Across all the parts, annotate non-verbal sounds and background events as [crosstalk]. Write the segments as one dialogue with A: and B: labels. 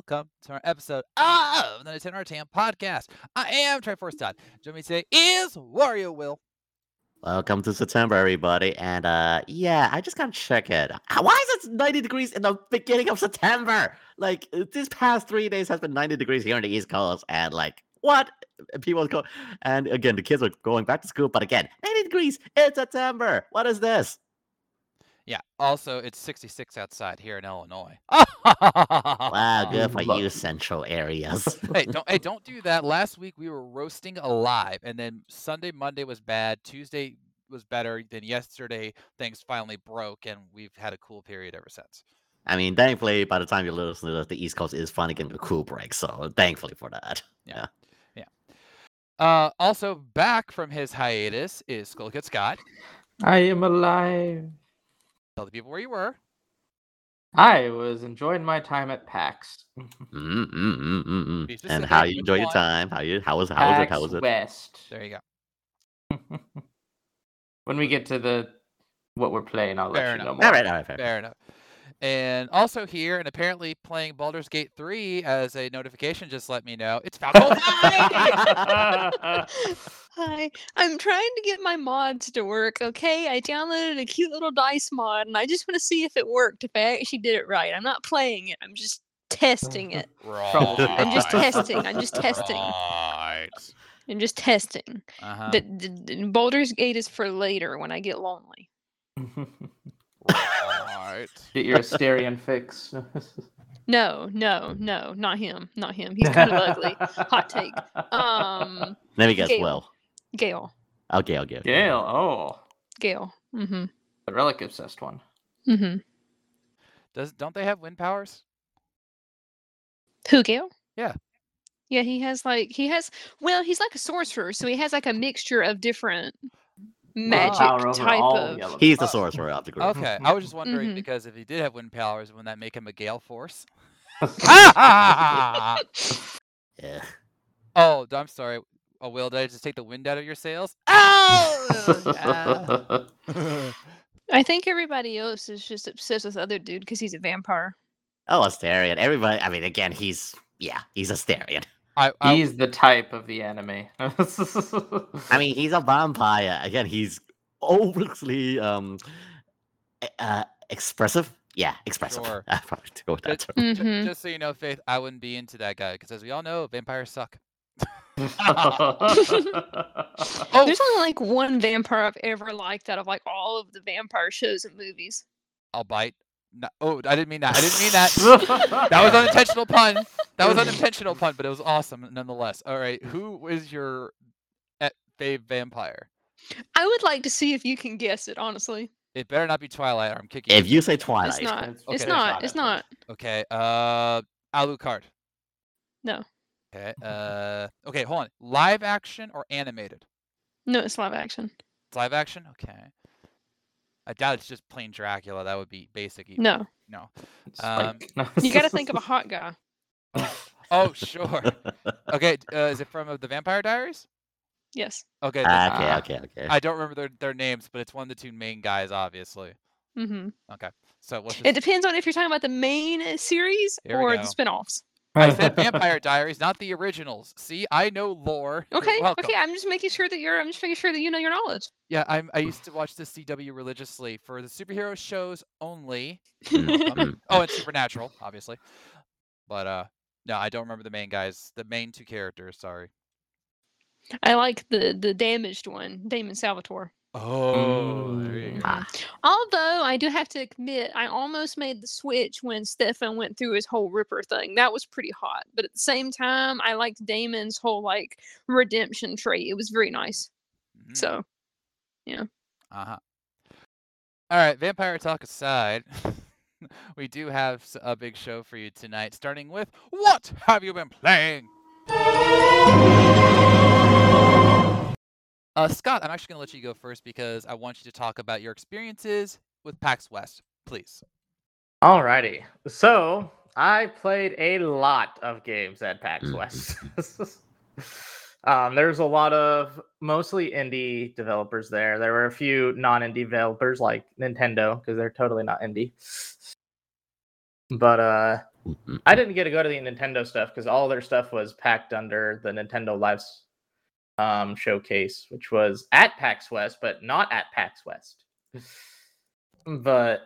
A: welcome to our episode of the Nintendo Tam podcast. I am Triforce Todd. Joining me today is Wario Will.
B: Welcome to September, everybody. And uh yeah, I just gotta check it. Why is it 90 degrees in the beginning of September? Like uh, this past three days has been 90 degrees here on the East Coast, and like what [laughs] people go and again the kids are going back to school, but again, 90 degrees in September. What is this?
A: Yeah. Also, it's 66 outside here in Illinois.
B: Wow, good [laughs] for you central areas. [laughs]
A: hey, don't hey, [laughs] don't do that. Last week we were roasting alive, and then Sunday, Monday was bad. Tuesday was better. Then yesterday things finally broke, and we've had a cool period ever since.
B: I mean, thankfully, by the time you listen to this, the East Coast is finally getting a cool break. So thankfully for that. Yeah. Yeah.
A: Uh, also back from his hiatus is Skull Kid Scott.
C: I am alive.
A: Tell the people where you were.
C: I was enjoying my time at PAX. [laughs]
B: Mm, mm, mm, mm, mm. And how you enjoy your time? How you how was how was it?
C: PAX
B: How was it?
C: West.
A: There you go. [laughs]
C: when we get to the what we're playing, I'll
A: Fair
C: let you know more.
B: All right, all right, fair.
A: Fair enough. And also here, and apparently playing Baldur's Gate 3 as a notification just let me know it's Falco Night! [laughs] [laughs]
D: Hi, I'm trying to get my mods to work. Okay, I downloaded a cute little dice mod, and I just want to see if it worked. If I actually did it right, I'm not playing it. I'm just testing it. [laughs] Right. I'm just testing. I'm just testing.
A: Right.
D: I'm just testing.
A: Uh-huh.
D: The, the, the Baldur's Gate is for later when I get lonely.
A: Right.
C: get your Astarion fix.
D: No, no, no, not him. Not him. He's kind of ugly. Hot take. Um,
B: Let me guess.
D: Gale.
B: Well,
D: Gale.
B: okay, okay. okay.
C: Gale. Oh,
D: Gale. Mm-hmm.
C: the relic obsessed one.
D: Mm-hmm.
A: Does don't they have wind powers?
D: Who, Gale?
A: Yeah.
D: Yeah, he has like he has well, he's like a sorcerer, so he has like a mixture of different magic
C: Power
D: type of.
B: He's the sorcerer of the group.
A: Okay, I was just wondering
D: Mhm.
A: because if he did have wind powers, wouldn't that make him a gale force? [laughs] [laughs] oh,
B: Yeah.
A: I'm sorry. Oh, Will, did I just take the wind out of your sails? [laughs] Oh! yeah.
D: I think everybody else is just obsessed with other dude because he's a vampire.
B: Oh, Astarion. Everybody. I mean, again, he's yeah, he's Astarion.
A: I, I,
C: He's the type of the anime. [laughs]
B: I mean, he's a vampire. Again, he's obviously um uh expressive. Yeah, expressive.
A: Sure. [laughs]
B: I probably to go with that term.
A: Ju-
D: Mhm.
A: just so you know, Faith, I wouldn't be into that guy because, as we all know, vampires suck. [laughs] Oh,
D: There's only like one vampire I've ever liked out of like all of the vampire shows and movies.
A: I'll bite. No, oh, I didn't mean that. I didn't mean that. [laughs] That was unintentional pun. That was unintentional pun, but it was awesome nonetheless. All right, who is your eh, fave vampire?
D: I would like to see if you can guess it, honestly.
A: It better not be Twilight, or I'm kicking.
B: If
A: you.
B: you say Twilight,
D: It's not.
C: It's-
D: It's not.
C: it's
D: It's
C: not,
D: not.
A: Okay, uh, Alucard.
D: No.
A: Okay, uh, okay, hold on. Live action or animated?
D: No, it's live action.
A: It's live action. Okay. I doubt it's just plain Dracula. That would be basic. e-
D: No.
A: No.
C: Spike.
D: You got to think of a [laughs] hot guy.
A: Oh, sure. [laughs] Okay, uh, is it from uh, the Vampire Diaries?
D: Yes.
A: Okay, that's-
B: okay, okay, okay.
A: I don't remember their, their names, but it's one of the two main guys, obviously.
D: hmm
A: Okay, so what's
D: It depends on if you're talking about the main uh, series
A: Here
D: or the spin-offs.
A: I [laughs] said Vampire Diaries, not the originals. See, I know lore.
D: Okay. Okay. I'm just making sure that you're. I'm just making sure that you know your knowledge.
A: Yeah, I'm. I used to watch the CW religiously for the superhero shows only.
B: Mm,
A: Um,
B: mm.
A: oh, and Supernatural, obviously. But uh, no, I don't remember the main guys. The main two characters. Sorry.
D: I like the the damaged one, Damon Salvatore.
A: Oh, there you go.
B: Ah,
D: Although I do have to admit, I almost made the switch when Stefan went through his whole Ripper thing. That was pretty hot. But at the same time, I liked Damon's whole like redemption trait. It was very nice.
A: Mhm.
D: So yeah.
A: Uh-huh. All right, vampire talk aside, [laughs] we do have a big show for you tonight, starting with what have you been playing? Uh, Scott, I'm actually going to let you go first because I want you to talk about your experiences with PAX West, please.
C: Alrighty. So I played a lot of games at PAX
B: Mhm.
C: West. [laughs] um, there's a lot of mostly indie developers there. There were a few non-indie developers like Nintendo because they're totally not indie. But uh, I didn't get to go to the Nintendo stuff because all their stuff was packed under the Nintendo Lives um, showcase, which was at PAX West, but not at PAX West. but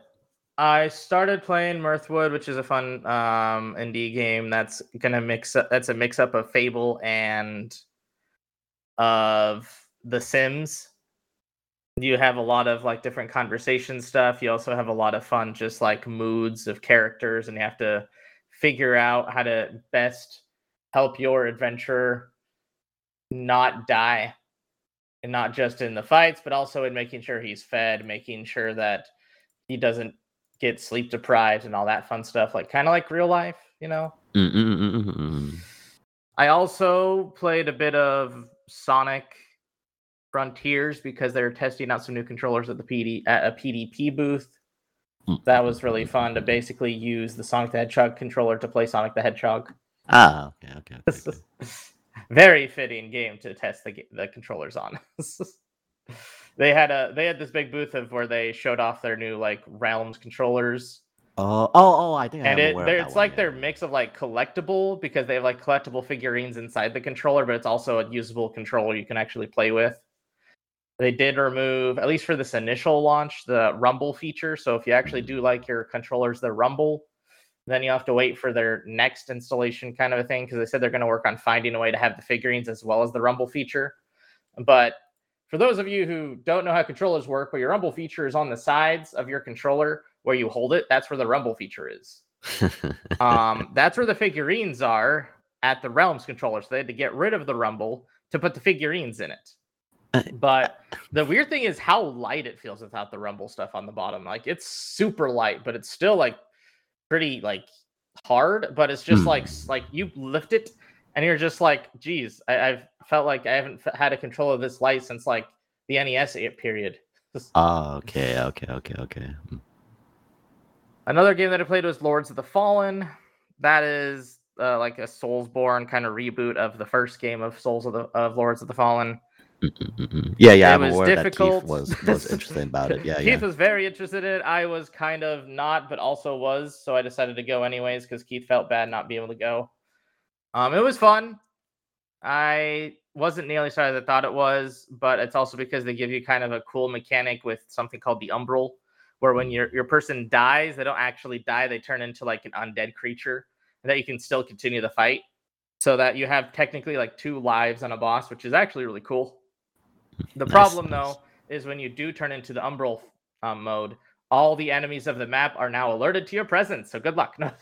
C: I started playing Mirthwood, which is a fun um, indie game that's gonna mix up. That's a mix up of Fable and of The Sims. You have a lot of like different conversation stuff. You also have a lot of fun, just like moods of characters, and you have to figure out how to best help your adventurer not die and not just in the fights but also in making sure he's fed making sure that he doesn't get sleep deprived and all that fun stuff like kind of like real life you know
B: Mm-mm-mm-mm-mm.
C: i also played a bit of sonic frontiers because they were testing out some new controllers at the pd at a pdp booth
B: Mm.
C: that was really fun to basically use the sonic the hedgehog controller to play sonic the hedgehog
B: Ah, okay, okay, okay. [laughs] okay.
C: Very fitting game to test the the controllers on. [laughs] they had a they had this big booth of where they showed off their new like Realms controllers,
B: Oh, oh, oh! I think I
C: and
B: am
C: it
B: aware of
C: they're-
B: that
C: it's
B: one,
C: like
B: yeah.
C: their mix of like collectible because they have like collectible figurines inside the controller, but it's also a usable controller you can actually play with. They did remove, at least for this initial launch, the rumble feature. So if you actually mm. do like your controllers the rumble, then you have to wait for their next installation kind of a thing because they said they're going to work on finding a way to have the figurines as well as the rumble feature. But for those of you who don't know how controllers work, where your rumble feature is on the sides of your controller where you hold it, that's where the rumble feature is. [laughs] Um, that's where the figurines are at the Realms controller. So they had to get rid of the rumble to put the figurines in it.
B: Uh,
C: But the weird thing is how light it feels without the rumble stuff on the bottom. Like it's super light, but it's still like pretty like hard. But it's just
B: Hmm.
C: like like you lift it and you're just like, geez, I, I've felt like I haven't f- had a control of this light since like the NES period.
B: oh, okay, okay, okay, okay. Mm.
C: Another game that I played was Lords of the Fallen. That is uh, like a Soulsborne kind of reboot of the first game of Souls of the of Lords of the Fallen.
B: Mm-mm-mm-mm. Yeah, yeah,
C: It
B: I'm
C: was
B: aware that
C: difficult.
B: Keith was was interested about it. [laughs] Yeah,
C: Keith
B: yeah.
C: was very interested in it. I was kind of not, but also was. So I decided to go anyways because Keith felt bad not being able to go. Um, it was fun. I wasn't nearly as hard as I thought it was, but it's also because they give you kind of a cool mechanic with something called the Umbral, where when your your person dies, they don't actually die; they turn into like an undead creature, and that you can still continue the fight. So that you have technically like two lives on a boss, which is actually really cool. The
B: Nice,
C: problem
B: nice.
C: though is when you do turn into the Umbral um, mode, all the enemies of the map are now alerted to your presence. So good luck. [laughs]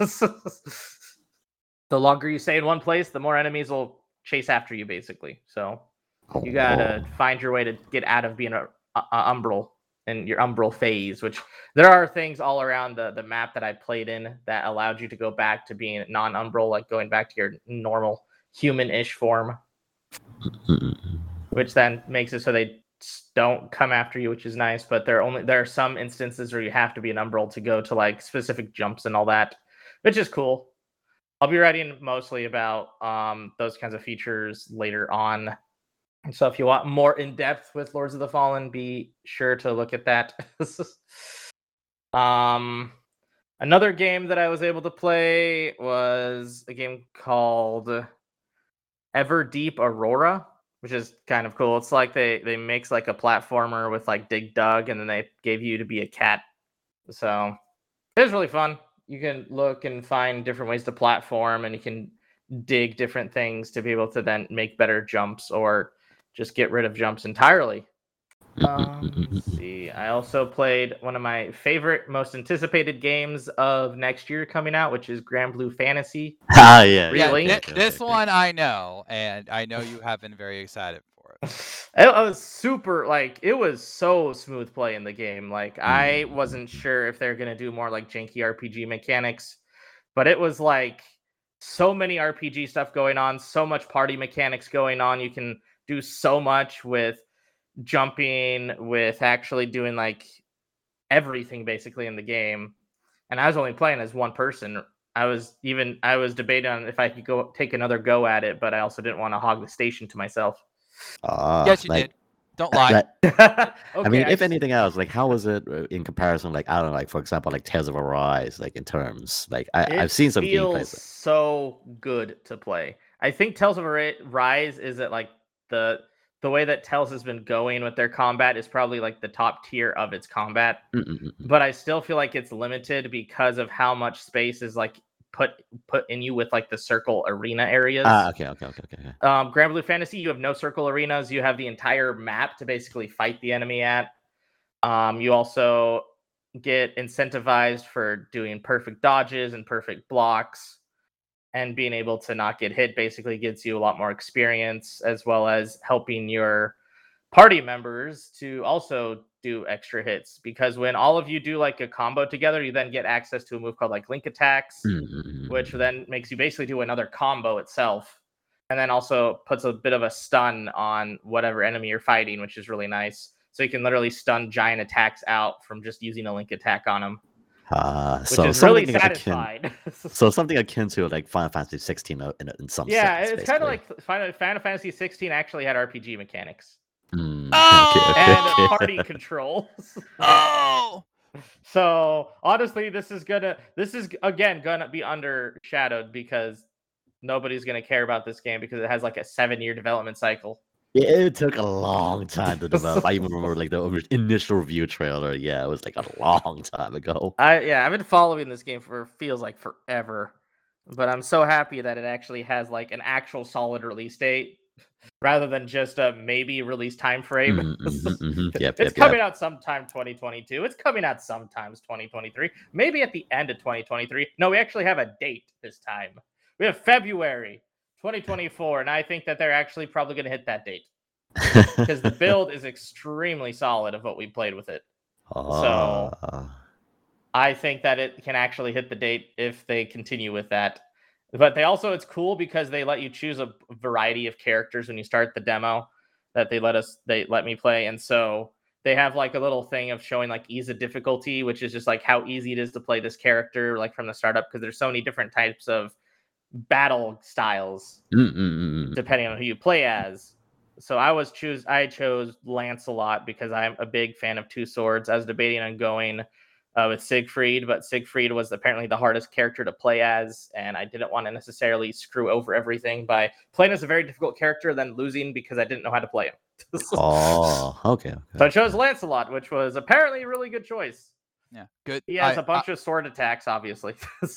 C: the longer you stay in one place, the more enemies will chase after you, basically. So you gotta find your way to get out of being a, a, a Umbral and your Umbral phase. Which there are things all around the the map that I played in that allowed you to go back to being non-Umbral, like going back to your normal human-ish form
B: Mm-mm-mm.
C: Which then makes it so they don't come after you, which is nice. But there are only there are some instances where you have to be an umbral to go to like specific jumps and all that, which is cool. I'll be writing mostly about um, those kinds of features later on. And so if you want more in depth with Lords of the Fallen, be sure to look at that. [laughs] um, another game that I was able to play was a game called Everdeep Aurora, which is kind of cool. It's like they they mix like a platformer with like Dig Dug, and then they gave you to be a cat. So it was really fun. You can look and find different ways to platform, and you can dig different things to be able to then make better jumps or just get rid of jumps entirely. Um, let's see. I also played one of my favorite, most anticipated games of next year coming out, which is Granblue Fantasy. [laughs]
B: Ah, yeah.
A: Yeah,
C: Really?
A: thi-
B: okay,
A: this
B: okay, okay.
A: one I know, and I know you have been very excited for it. [laughs]
C: I, I was super like it was so smooth play in the game. Like I wasn't sure if they're gonna do more like janky RPG mechanics, but it was like so many RPG stuff going on, so much party mechanics going on. You can do so much with jumping, with actually doing like everything basically in the game. And I was only playing as one person. I was even I was debating on if I could go take another go at it, but I also didn't want to hog the station to myself.
B: Ah,
A: yes, you
B: like,
A: did. Don't lie.
B: But,
C: okay, [laughs]
B: I mean, if
C: s-
B: anything else, like how was it uh, in comparison? Like I don't know, like for example, like Tales of Arise, like in terms, like I,
C: it
B: I've seen some
C: feels
B: gameplays.
C: so good to play. I think Tales of arise is at like the the way that Tales has been going with their combat is probably like the top tier of its combat.
B: Mm, mm, mm, mm.
C: but I still feel like it's limited because of how much space is like put put in you with like the circle arena areas.
B: Ah, okay, okay, okay, okay. okay.
C: Um, Granblue Fantasy, you have no circle arenas. You have the entire map to basically fight the enemy at. Um, you also get incentivized for doing perfect dodges and perfect blocks, and being able to not get hit basically gives you a lot more experience, as well as helping your party members to also do extra hits. Because when all of you do like a combo together, you then get access to a move called like link attacks
B: Mm, mm, mm,
C: which then makes you basically do another combo itself and then also puts a bit of a stun on whatever enemy you're fighting which is really nice. So you can literally stun giant attacks out from just using a link attack on them
B: Ah,
C: which
B: so
C: is really
B: something akin, [laughs] so something akin to like Final Fantasy 16 uh, in, in some
C: yeah
B: sense.
C: Yeah, it's kind of like Final, Final fantasy 16 actually had rpg mechanics
B: Mm,
A: Oh!
B: okay,
C: and
B: okay, okay.
C: party [laughs] controls
A: Oh, [laughs]
C: so honestly this is gonna this is again gonna be undershadowed because nobody's gonna care about this game because it has like a seven year development cycle
B: Yeah, it took a long time to develop. I even remember like the [laughs] initial review trailer. Yeah, it was like a long time ago.
C: I yeah, I've been following this game for feels like forever. But I'm so happy that it actually has like an actual solid release date [laughs] rather than just a maybe release time frame.
B: Mhm, mhm, mhm. [laughs] Yep,
C: it's
B: yep,
C: coming
B: yep.
C: out sometime 2022. It's coming out sometimes 2023. Maybe at the end of 2023. No, we actually have a date this time. We have February 2024 and I think that they're actually probably going to hit that date [laughs] because the build is extremely solid of what we played with it.
B: Ah,
C: I think that it can actually hit the date if they continue with that. But they also it's cool because they let you choose a variety of characters when you start the demo that they let us they let me play and so they have like a little thing of showing like ease of difficulty which is just like how easy it is to play this character like from the startup because there's so many different types of battle styles
B: mm, mm, mm, mm.
C: depending on who you play as. So I was choose I chose Lancelot because I'm a big fan of two swords. I was debating on going uh, with Siegfried, but Siegfried was apparently the hardest character to play as, and I didn't want to necessarily screw over everything by playing as a very difficult character, then losing because I didn't know how to play him. [laughs]
B: Oh, okay. okay,
C: so I chose
B: okay.
C: Lancelot, which was apparently a really good choice.
A: yeah, good.
C: He has
A: I-
C: a bunch of sword attacks, obviously. [laughs]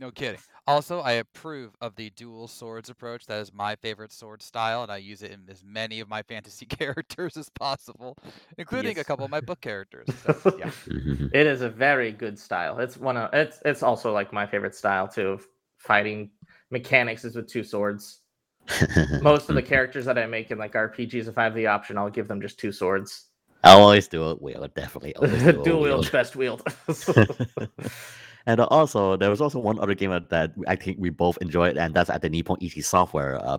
A: No kidding. Also, I approve of the dual swords approach. That is my favorite sword style, and I use it in as many of my [laughs] fantasy characters as possible, including a couple of my book characters. [laughs] So, yeah. [laughs]
C: It is a very good style. It's one of it's it's also like my favorite style too fighting mechanics is with two swords. Most of the characters that I make in like RPGs, if I have the option, I'll give them just two swords.
B: I always do it wield, definitely. Always do a
C: Dual wield,
B: wield.
C: best wield.
B: And also, there was also one other game that- I think we both enjoyed, and that's at the Nippon Ichi Software uh,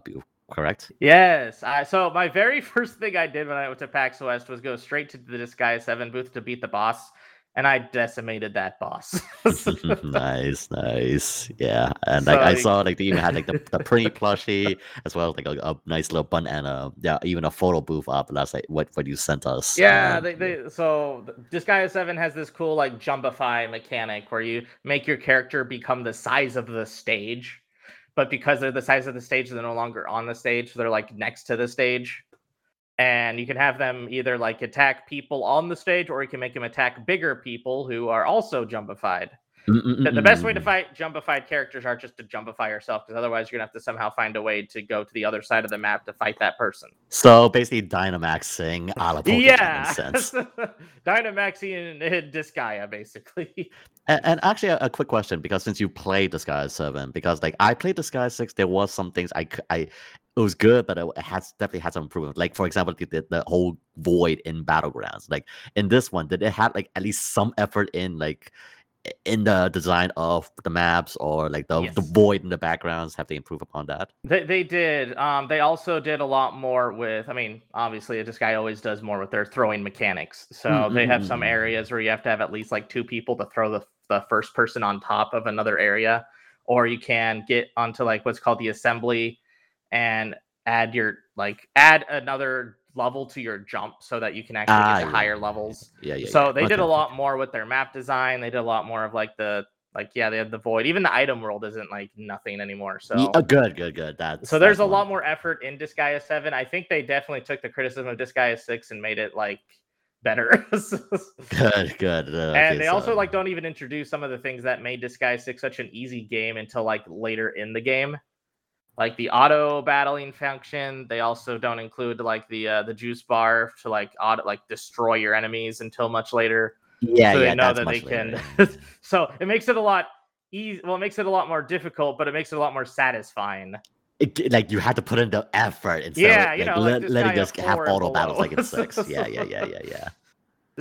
B: correct?
C: yes. So my very [laughs] first thing I did when I went to PAX West was go straight to the Disgaea Seven booth to beat the boss, and I decimated that boss. [laughs]
B: nice, nice. Yeah, and like
C: So,
B: I saw, like they even had like the, the pretty plushie as well, like a, a nice little bun and a yeah, even a photo booth up. That's like what what you sent us.
C: Yeah,
B: um,
C: they, they so th- Disgaea 7 has this cool like jumbify mechanic where you make your character become the size of the stage. But because they're the size of the stage, they're no longer on the stage. They're like next to the stage. And you can have them either like attack people on the stage or you can make them attack bigger people who are also
B: jumbified.
C: The, the best way to fight jumbified characters are just to jumbify yourself because otherwise you're going to have to somehow find a way to go to the other side of the map to fight that person.
B: So basically, Dynamaxing a la
C: Yeah. [laughs] Dynamaxing and Disgaea, basically.
B: And, and actually, a, a quick question because since you played Disgaea Seven, because like I played Disgaea Six, there was some things I I it was good, but it has definitely had some improvement. Like for example, the, the, the whole void in battlegrounds. Like in this one, did it have like at least some effort in like in the design of the maps or like the, the void in the backgrounds? Have they improved upon that?
C: They, they did. Um, they also did a lot more with. I mean, obviously, Disgaea always does more with their throwing mechanics. So
B: Mm,
C: they have some
B: mm.
C: areas where you have to have at least like two people to throw the the first person on top of another area, or you can get onto like what's called the assembly and add your like add another level to your jump so that you can actually
B: Ah,
C: get to
B: yeah,
C: higher levels.
B: Yeah, yeah.
C: so
B: yeah.
C: they did a lot more with their map design. They did a lot more of like the like yeah, they had the void. Even the item world isn't like nothing anymore. So
B: Ye- oh, good, good, good. That's
C: so there's
B: that's
C: a lot more effort in Disgaea 7. I think they definitely took the criticism of Disgaea 6 and made it like better. [laughs] [laughs]
B: Good, good. uh,
C: and they also like don't even introduce some of the things that made Disgaea 6 such an easy game until like later in the game. Like the auto battling function, they also don't include like the uh, the juice bar to like auto like destroy your enemies until much later.
B: Yeah,
C: so
B: yeah.
C: know
B: that's
C: that they
B: later,
C: can. [laughs] so it makes it a lot easy. Well, it makes it a lot more difficult, but it makes it a lot more satisfying.
B: It, like you had to put in the effort instead
C: Yeah,
B: of
C: you know, like
B: let, letting us have auto battles like
C: below.
B: six. Yeah, yeah, yeah, yeah, yeah. [laughs]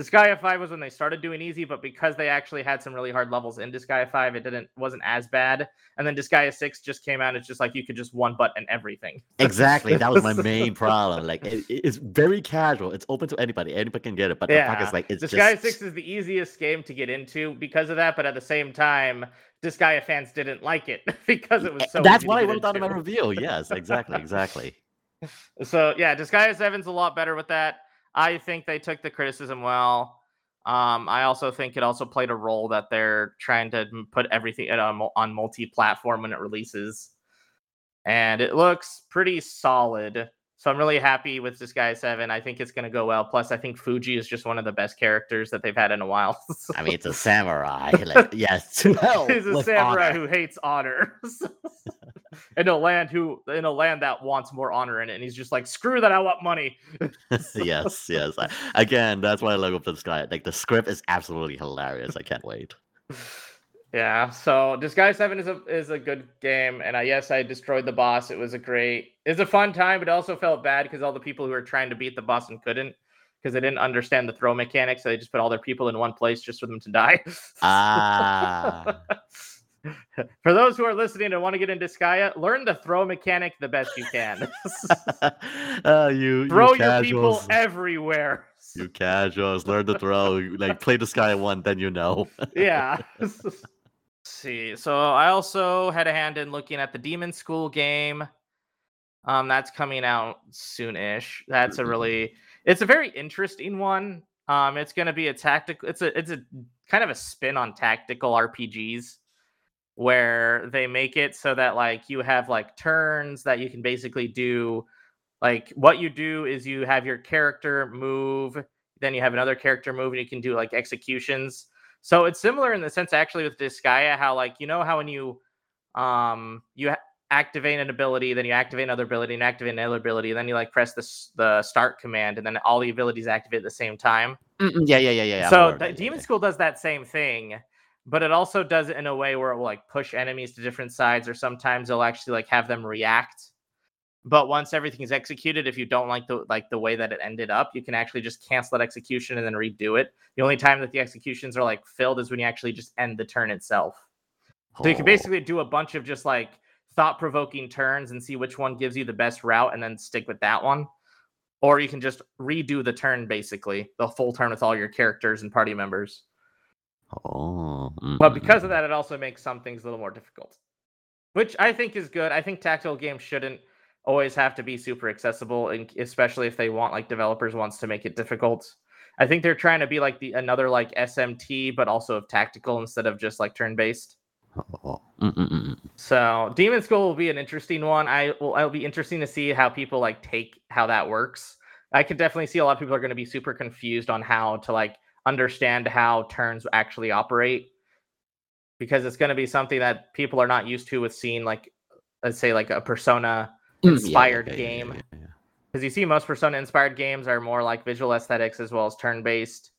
C: Disgaea 5 was when they started doing easy, but because they actually had some really hard levels in Disgaea 5, it didn't wasn't as bad. And then Disgaea 6 just came out. It's just like you could just one button everything. [laughs]
B: Exactly. That was my [laughs] main problem. Like it, it's very casual. It's open to anybody. Anybody can get it. But the fact is like it's
C: Disgaea
B: just
C: 6 is the easiest game to get into because of that, but at the same time, Disgaea fans didn't like it [laughs] because it was so
B: That's
C: to
B: I wrote down in my review. Yes, exactly, exactly.
C: So yeah, Disgaea 7's a lot better with that. I think they took the criticism well. Um, I also think it also played a role that they're trying to put everything on multi-platform when it releases, and it looks pretty solid. So I'm really happy with Disgaea 7. I think it's going to go well. Plus, I think Fuji is just one of the best characters that they've had in a while. [laughs]
B: I mean, it's a samurai. Like [laughs] yes, [laughs] to
C: He's a samurai
B: honor.
C: who hates honor. in a land who in a land that wants more honor in it. And he's just like, screw that, I want money.
B: yes, yes. I- again, that's why I love this guy. Like the script is absolutely hilarious. I can't wait.
C: Yeah, so Disgaea Seven is a is a good game, and I yes, I destroyed the boss. It was a great, it's a fun time, but it also felt bad because all the people who were trying to beat the boss and couldn't because they didn't understand the throw mechanics, so they just put all their people in one place just for them to die.
B: Ah, [laughs]
C: for those who are listening and want to get into Skya, learn the throw mechanic the best you can. [laughs]
B: uh, you
C: throw
B: you
C: your people everywhere.
B: you casuals, learn to throw. Like play the sky one, then you know.
C: yeah. [laughs] see. So I also had a hand in looking at the Demon School game. Um, that's coming out soon-ish. That's a really it's a very interesting one. Um, it's gonna be a tactical it's a it's a kind of a spin on tactical RPGs where they make it so that like you have like turns that you can basically do like what you do is you have your character move then you have another character move and you can do like executions so it's similar in the sense actually with Disgaea how like you know how when you um you ha- activate an ability then you activate another ability and activate another ability and then you like press the the start command and then all the abilities activate at the same time
B: Mm-mm, yeah, yeah, yeah, yeah.
C: So the Demon
B: yeah.
C: School does that same thing, but it also does it in a way where it will like push enemies to different sides, or sometimes it'll actually like have them react. But once everything's executed, if you don't like the like the way that it ended up, you can actually just cancel that execution and then redo it. The only time that the executions are like filled is when you actually just end the turn itself. So you can
B: Oh.
C: basically do a bunch of just like thought-provoking turns and see which one gives you the best route and then stick with that one. Or you can just redo the turn basically, the full turn with all your characters and party members.
B: Oh,
C: But
B: mm,
C: because of
B: mm,
C: that, it also makes some things a little more difficult. Which I think is good. I think tactical games shouldn't always have to be super accessible, and especially if they want like developers wants to make it difficult. I think they're trying to be like the another like SMT, but also of tactical instead of just like turn based.
B: Oh.
C: So Demon School will be an interesting one. I will. It'll be interesting to see how people like take how that works. I could definitely see a lot of people are going to be super confused on how to like understand how turns actually operate because it's going to be something that people are not used to with seeing like let's say like a persona
B: Mm,
C: inspired
B: yeah, yeah,
C: game
B: yeah, yeah.
C: because you see most persona inspired games are more like visual aesthetics as well as turn based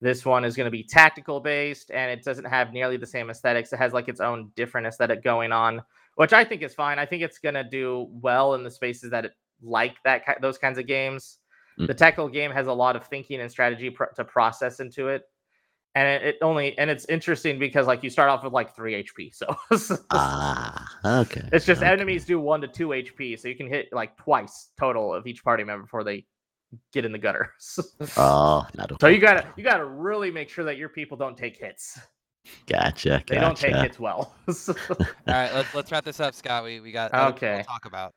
C: this one is going to be tactical based and it doesn't have nearly the same aesthetics it has like its own different aesthetic going on which i think is fine i think it's going to do well in the spaces that it like that those kinds of games
B: Mm.
C: the tactical game has a lot of thinking and strategy pro- to process into it and it, it only and it's interesting because like you start off with like three hp so [laughs]
B: Ah, okay.
C: it's just
B: okay.
C: enemies do one to two HP, so you can hit like twice total of each party member before they get in the gutter. [laughs] so
B: Oh, not okay.
C: so you gotta you gotta really make sure that your people don't take hits.
B: Gotcha.
C: They don't take hits well. [laughs]
A: All right, let's let's wrap this up, Scott. We we got other people to
C: Okay.
A: talk about.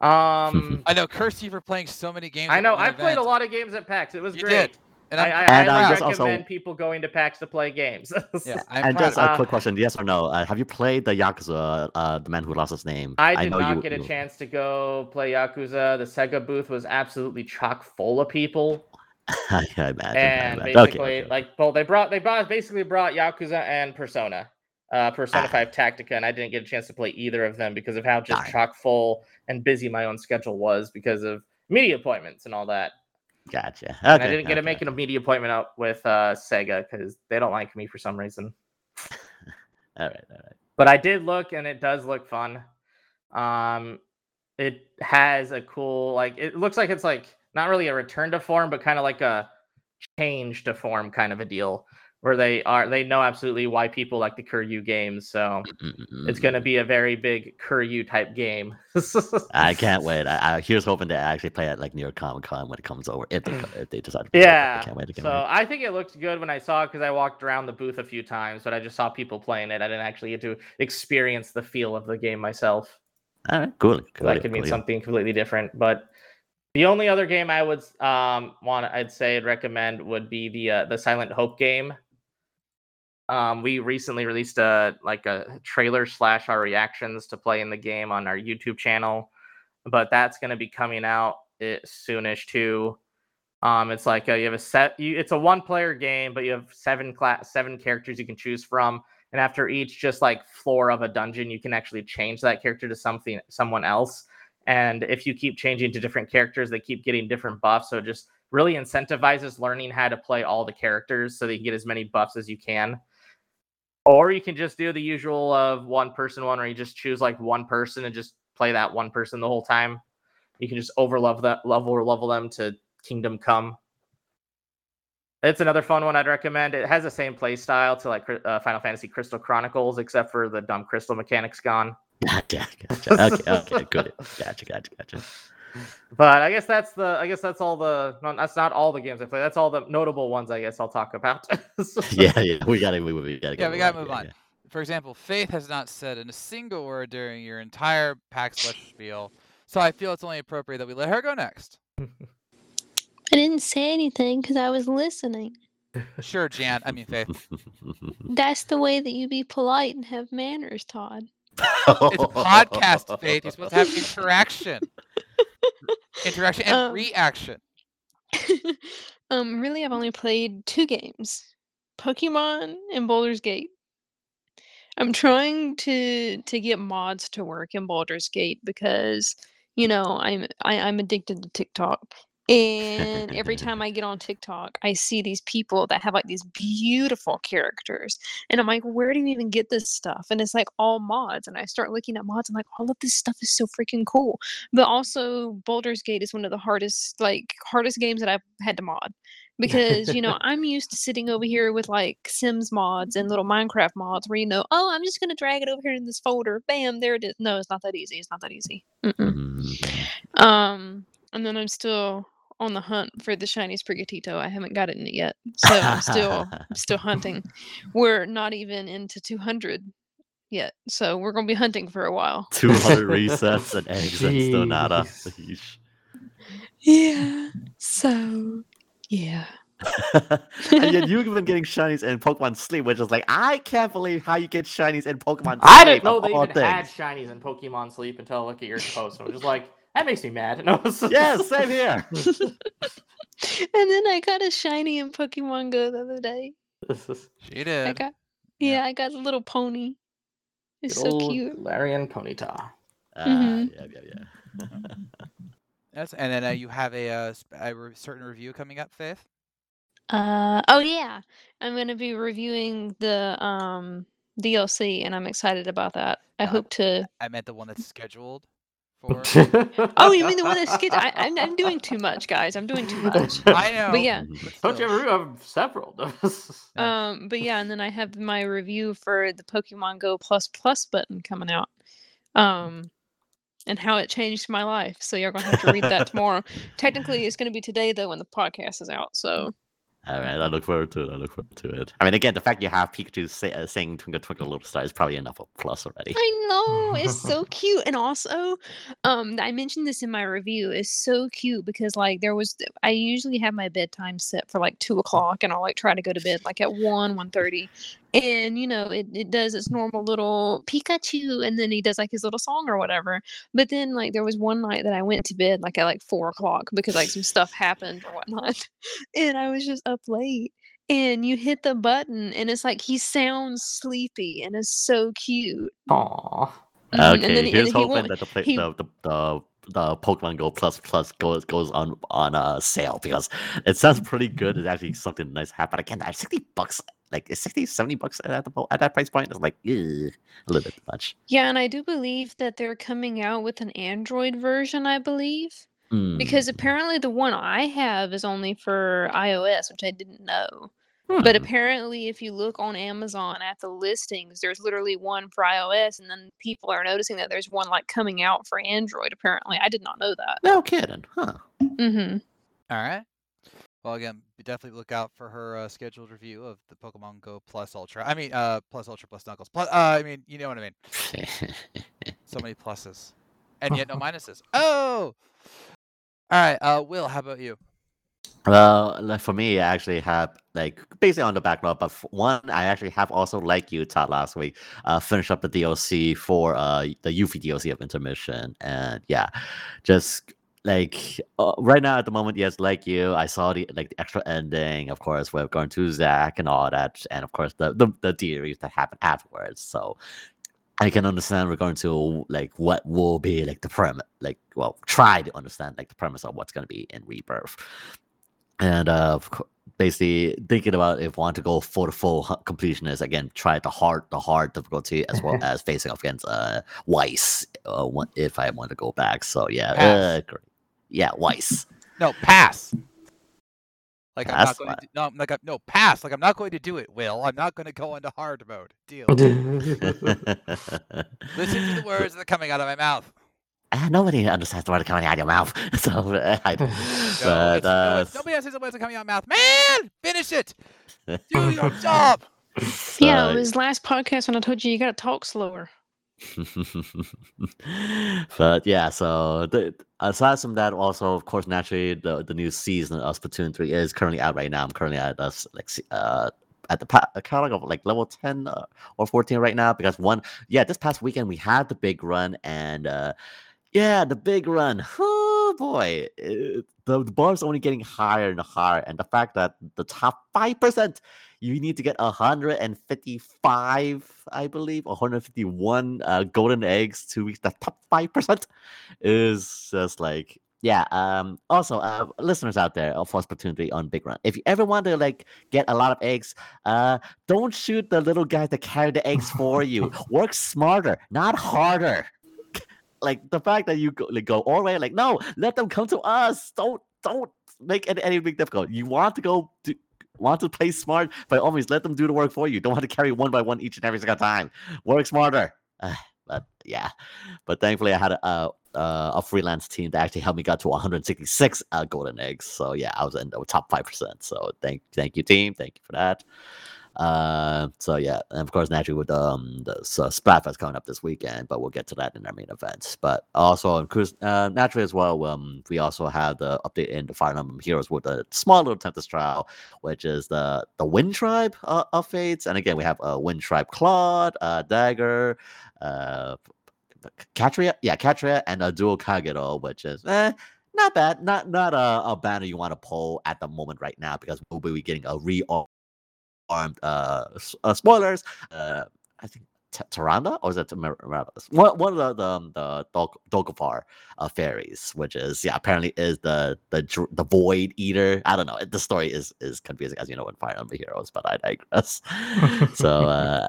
C: Um,
A: I know. Curse you for playing so many games.
C: I know.
A: one
C: I played a lot of games at PAX. It was
A: You
C: great.
A: did, and
C: I,
A: I'm,
C: I, I
B: uh,
C: highly
B: also-
C: recommend people going to PAX to play games. [laughs]
A: yeah, [laughs] I'm
B: and just
A: of
B: a
C: Uh,
B: quick question: Yes or no? Uh, have you played the Yakuza? Uh, the man who lost his name.
C: I did
B: know
C: not
B: you,
C: get a
B: you-
C: chance to go play Yakuza. The Sega booth was absolutely chock full of people. [laughs]
B: I imagine. I
C: and
B: imagine.
C: basically
B: okay, okay.
C: like well they brought they brought basically brought yakuza and persona uh persona
B: Ah.
C: 5 tactica and i didn't get a chance to play either of them because of how just
B: Darn.
C: chock full and busy my own schedule was because of media appointments and all that
B: gotcha. Okay,
C: and i didn't get to make an media appointment up with uh sega because they don't like me for some reason [laughs]
B: All right, all right.
C: but I did look and it does look fun. Um it has a cool like it looks like it's like not really a return to form but kind of like a change to form kind of a deal where they are they know absolutely why people like the Kiryu games so it's going to be a very big Kiryu type game.
B: I [laughs] can't wait. I, I here's hoping to actually play it like near Comic Con when it comes over. If they, if they decide to.
C: Yeah.
B: I can't wait. I can't
C: So. I think it looked good when I saw it because I walked around the booth a few times, but I just saw people playing it. I didn't actually get to experience the feel of the game myself.
B: All right, cool. cool
C: that could mean
B: cool.
C: something completely different. But the only other game I would um want I'd say I'd recommend would be the uh, the Silent Hope game. Um, we recently released a like a trailer slash our reactions to play in the game on our YouTube channel, but that's going to be coming out it, soonish too. Um, it's like a, you have a set. You, it's a one player game, but you have seven class seven characters you can choose from, and after each just like floor of a dungeon, you can actually change that character to something someone else. And if you keep changing to different characters, they keep getting different buffs. So it just really incentivizes learning how to play all the characters so that you can get as many buffs as you can. Or you can just do the usual of one person one, where you just choose like one person and just play that one person the whole time. You can just overlevel that level or level them to Kingdom Come. It's another fun one I'd recommend. It has the same play style to like uh, Final Fantasy Crystal Chronicles, except for the dumb crystal mechanics gone.
B: Gotcha, gotcha. [laughs] Okay, okay, good. Gotcha, gotcha, gotcha.
C: But I guess that's the. I guess that's all the. No, that's not all the games I play. That's all the notable ones. I guess I'll talk about. [laughs] [laughs]
B: Yeah, yeah. We gotta, we, we gotta.
A: Yeah,
B: get
A: we gotta
B: along,
A: move
B: yeah,
A: on.
B: yeah.
A: For example, Faith has not said in a single word during your entire PAX West spiel, so I feel it's only appropriate that we let her go next. [laughs]
D: I didn't say anything because I was listening.
A: Sure, Jan. I mean Faith.
D: That's the way that you be polite and have manners, Todd.
A: It's a [laughs] podcast, Faith. You're supposed to have interaction, [laughs] interaction and
D: Um,
A: reaction. [laughs]
D: um, really, I've only played two games: Pokemon and Baldur's Gate. I'm trying to to get mods to work in Baldur's Gate because you know I'm I, I'm addicted to TikTok, and [laughs] every time I get on TikTok, I see these people that have like these beautiful characters, and I'm like, where do you even get this stuff? And it's like all mods, and I start looking at mods. I'm like, all of this stuff is so freaking cool but also Baldur's Gate is one of the hardest like hardest games that I've had to mod because you know [laughs] I'm used to sitting over here with like Sims mods and little Minecraft mods where you know oh I'm just gonna drag it over here in this folder bam there it is no it's not that easy it's not that easy Mm-mm.
B: Mhm.
D: um and then I'm still on the hunt for the shiny Sprigatito I haven't got it yet so I'm still I'm still hunting [laughs] we're not even into 200 yet so we're gonna be hunting for a while
B: 200 [laughs] resets and eggs and still nada.
C: Jeez.
D: Yeah so yeah [laughs]
B: and yet you've been getting shinies in Pokemon Sleep, which is like, I can't believe how you get shinies in Pokemon Sleep
C: I
B: Sleep.
C: didn't know
B: of
C: they
B: all
C: even had
B: things.
C: shinies in Pokemon Sleep until I look at your post. I was just like, that makes me mad. [laughs] No, it's-
B: Yeah, [laughs] same here. [laughs]
D: And then I got a shiny in Pokemon Go the other day.
A: She did.
D: I got
A: Yeah.
D: yeah, I got a little pony. It's
C: Good
D: so
C: old
D: cute.
C: Larian Ponyta.
B: Uh,
D: Mhm.
B: Yeah, yeah, yeah.
A: Yes, and then uh, you have a, uh, a re- certain review coming up, Faith.
D: Uh oh yeah. I'm gonna be reviewing the um DLC and I'm excited about that. I
A: Uh,
D: hope to
A: I meant the one that's scheduled for. [laughs]
D: Oh you mean the one that's skid I I'm I'm doing too much, guys. I'm doing too [laughs] much.
A: I know.
D: But yeah.
A: But
C: Don't you ever have several?
A: Yeah.
D: Um but yeah, and then I have my review for the Pokemon Go Plus Plus button coming out. Um and how it changed my life. So you're gonna have to read that [laughs] tomorrow. Technically, it's going to be today though when the podcast is out. So
B: All right, I look forward to it. I look forward to it. I mean, again, the fact you have Pikachu say, uh, saying "Twinkle Twinkle Little Star" is probably enough of a plus already.
D: I know it's so [laughs] cute, and also, um, I mentioned this in my review. It's so cute because like there was, I usually have my bedtime set for like two o'clock, and I'll like try to go to bed like at one, one thirty, and you know it, it does its normal little Pikachu, and then he does like his little song or whatever. But then like there was one night that I went to bed like at like four o'clock because like some stuff happened or whatnot, [laughs] and I was just up late and you hit the button and it's like he sounds sleepy and it's so cute.
C: Aww.
D: Mhm, and
B: Okay,
D: then- and
B: here's
D: he
B: hoping
D: won't-
B: that the, play,
D: he-
B: the, the the the Pokemon Go Plus Plus goes goes on on uh, sale because it sounds pretty good. It's actually something nice happen. Again, at sixty bucks, like it's 60, 70 bucks at the at that price point. It's like ugh, a little bit much.
D: Yeah, and I do believe that they're coming out with an Android version, I believe.
B: Hmm,
D: Because apparently the one I have is only for iOS, which I didn't know. But
B: hmm.
D: apparently, if you look on Amazon at the listings, there's literally one for iOS, and then people are noticing that there's one like coming out for Android. Apparently, I did not know that.
B: no kidding, huh?
D: Mm-hmm.
A: All right. Well, again, be- definitely look out for her uh, scheduled review of the Pokemon Go Plus Ultra. I mean, uh, Plus Ultra Plus Knuckles. Plus, uh, I mean, you know what I mean. [laughs] So many pluses, and yet no minuses. Oh. All right. Uh, Will, how about you?
B: Well, for me, I actually have like basically on the backlog, but one I actually have also like you Todd last week, uh, finish up the DLC for uh the Yuffie DLC of Intermission, and yeah, just like uh, right now at the moment, yes, like you, I saw the like the extra ending, of course, with going to Zack and all that, and of course the the, the theories that happen afterwards. So I can understand going to like what will be like the premise, like well, try to understand like the premise of what's going to be in Rebirth, and uh, basically thinking about if want to go for the full completionist again, try the hard the hard difficulty as well [laughs] as facing off against uh Weiss, uh, if I want to go back. So yeah, uh, yeah, Weiss.
A: No, pass. Like I'm not going
B: What?
A: to. No, I'm like I'm- no pass. Like I'm not going to do it. Will I'm not going to go into hard mode. Deal. [laughs] Listen to the words that are coming out of my mouth.
B: Ah, nobody understands the word coming out of your mouth. [laughs] So, uh, I, [laughs]
A: No,
B: but
A: it's, no,
B: uh,
A: nobody else says the words that are coming out of my mouth. Man, finish it. Do your job.
D: Yeah,
B: so-
D: it was last podcast when I told you you gotta talk slower. [laughs]
B: but yeah, so the, aside from that, also of course, naturally, the the new season of Splatoon three is currently out right now. I'm currently at us like uh at the pa- kind of like level ten uh, or fourteen right now because one yeah this past weekend we had the big run and uh yeah the big run oh boy it, the, the is only getting higher and higher and the fact that the top five percent you need to get 155 i believe 151 uh, golden eggs to reach the top 5% is just like yeah um also uh listeners out there of 3 on big run. If you ever want to like get a lot of eggs uh don't shoot the little guys that carry the eggs for you. [laughs] Work smarter not harder. [laughs] Like the fact that you go, like, go all the way like no let them come to us. Don't don't make it any big difficult. You want to go to want to play smart? By all means let them do the work for you. Don't have to carry one by one each and every single time. Work smarter. [sighs] But yeah. But thankfully i had a uh, a freelance team that actually helped me got to 166 uh, golden eggs. So yeah i was in the top 5% so thank thank you team. Thank you for that uh, so yeah, and of course, naturally with um the so Splatfest coming up this weekend, but we'll get to that in our main events. But also, uh, naturally as well, um, we also have the update in the Fire Emblem Heroes with a small little Tempest trial, which is the the Wind Tribe uh, of Fates, and again we have a uh, Wind Tribe Claude, uh, Dagger, uh, Katria, yeah, Katria, and a dual Kagero, which is eh, not bad, not not a, a banner you want to pull at the moment right now because we'll be getting a re armed uh, uh spoilers uh i think T- Taranda or is it One, one of the the um, the Dog, Dogopar uh, fairies, which is yeah apparently is the the the Void Eater. I don't know. The story is is confusing as you know in Fire Emblem Heroes, but I digress. [laughs] so uh,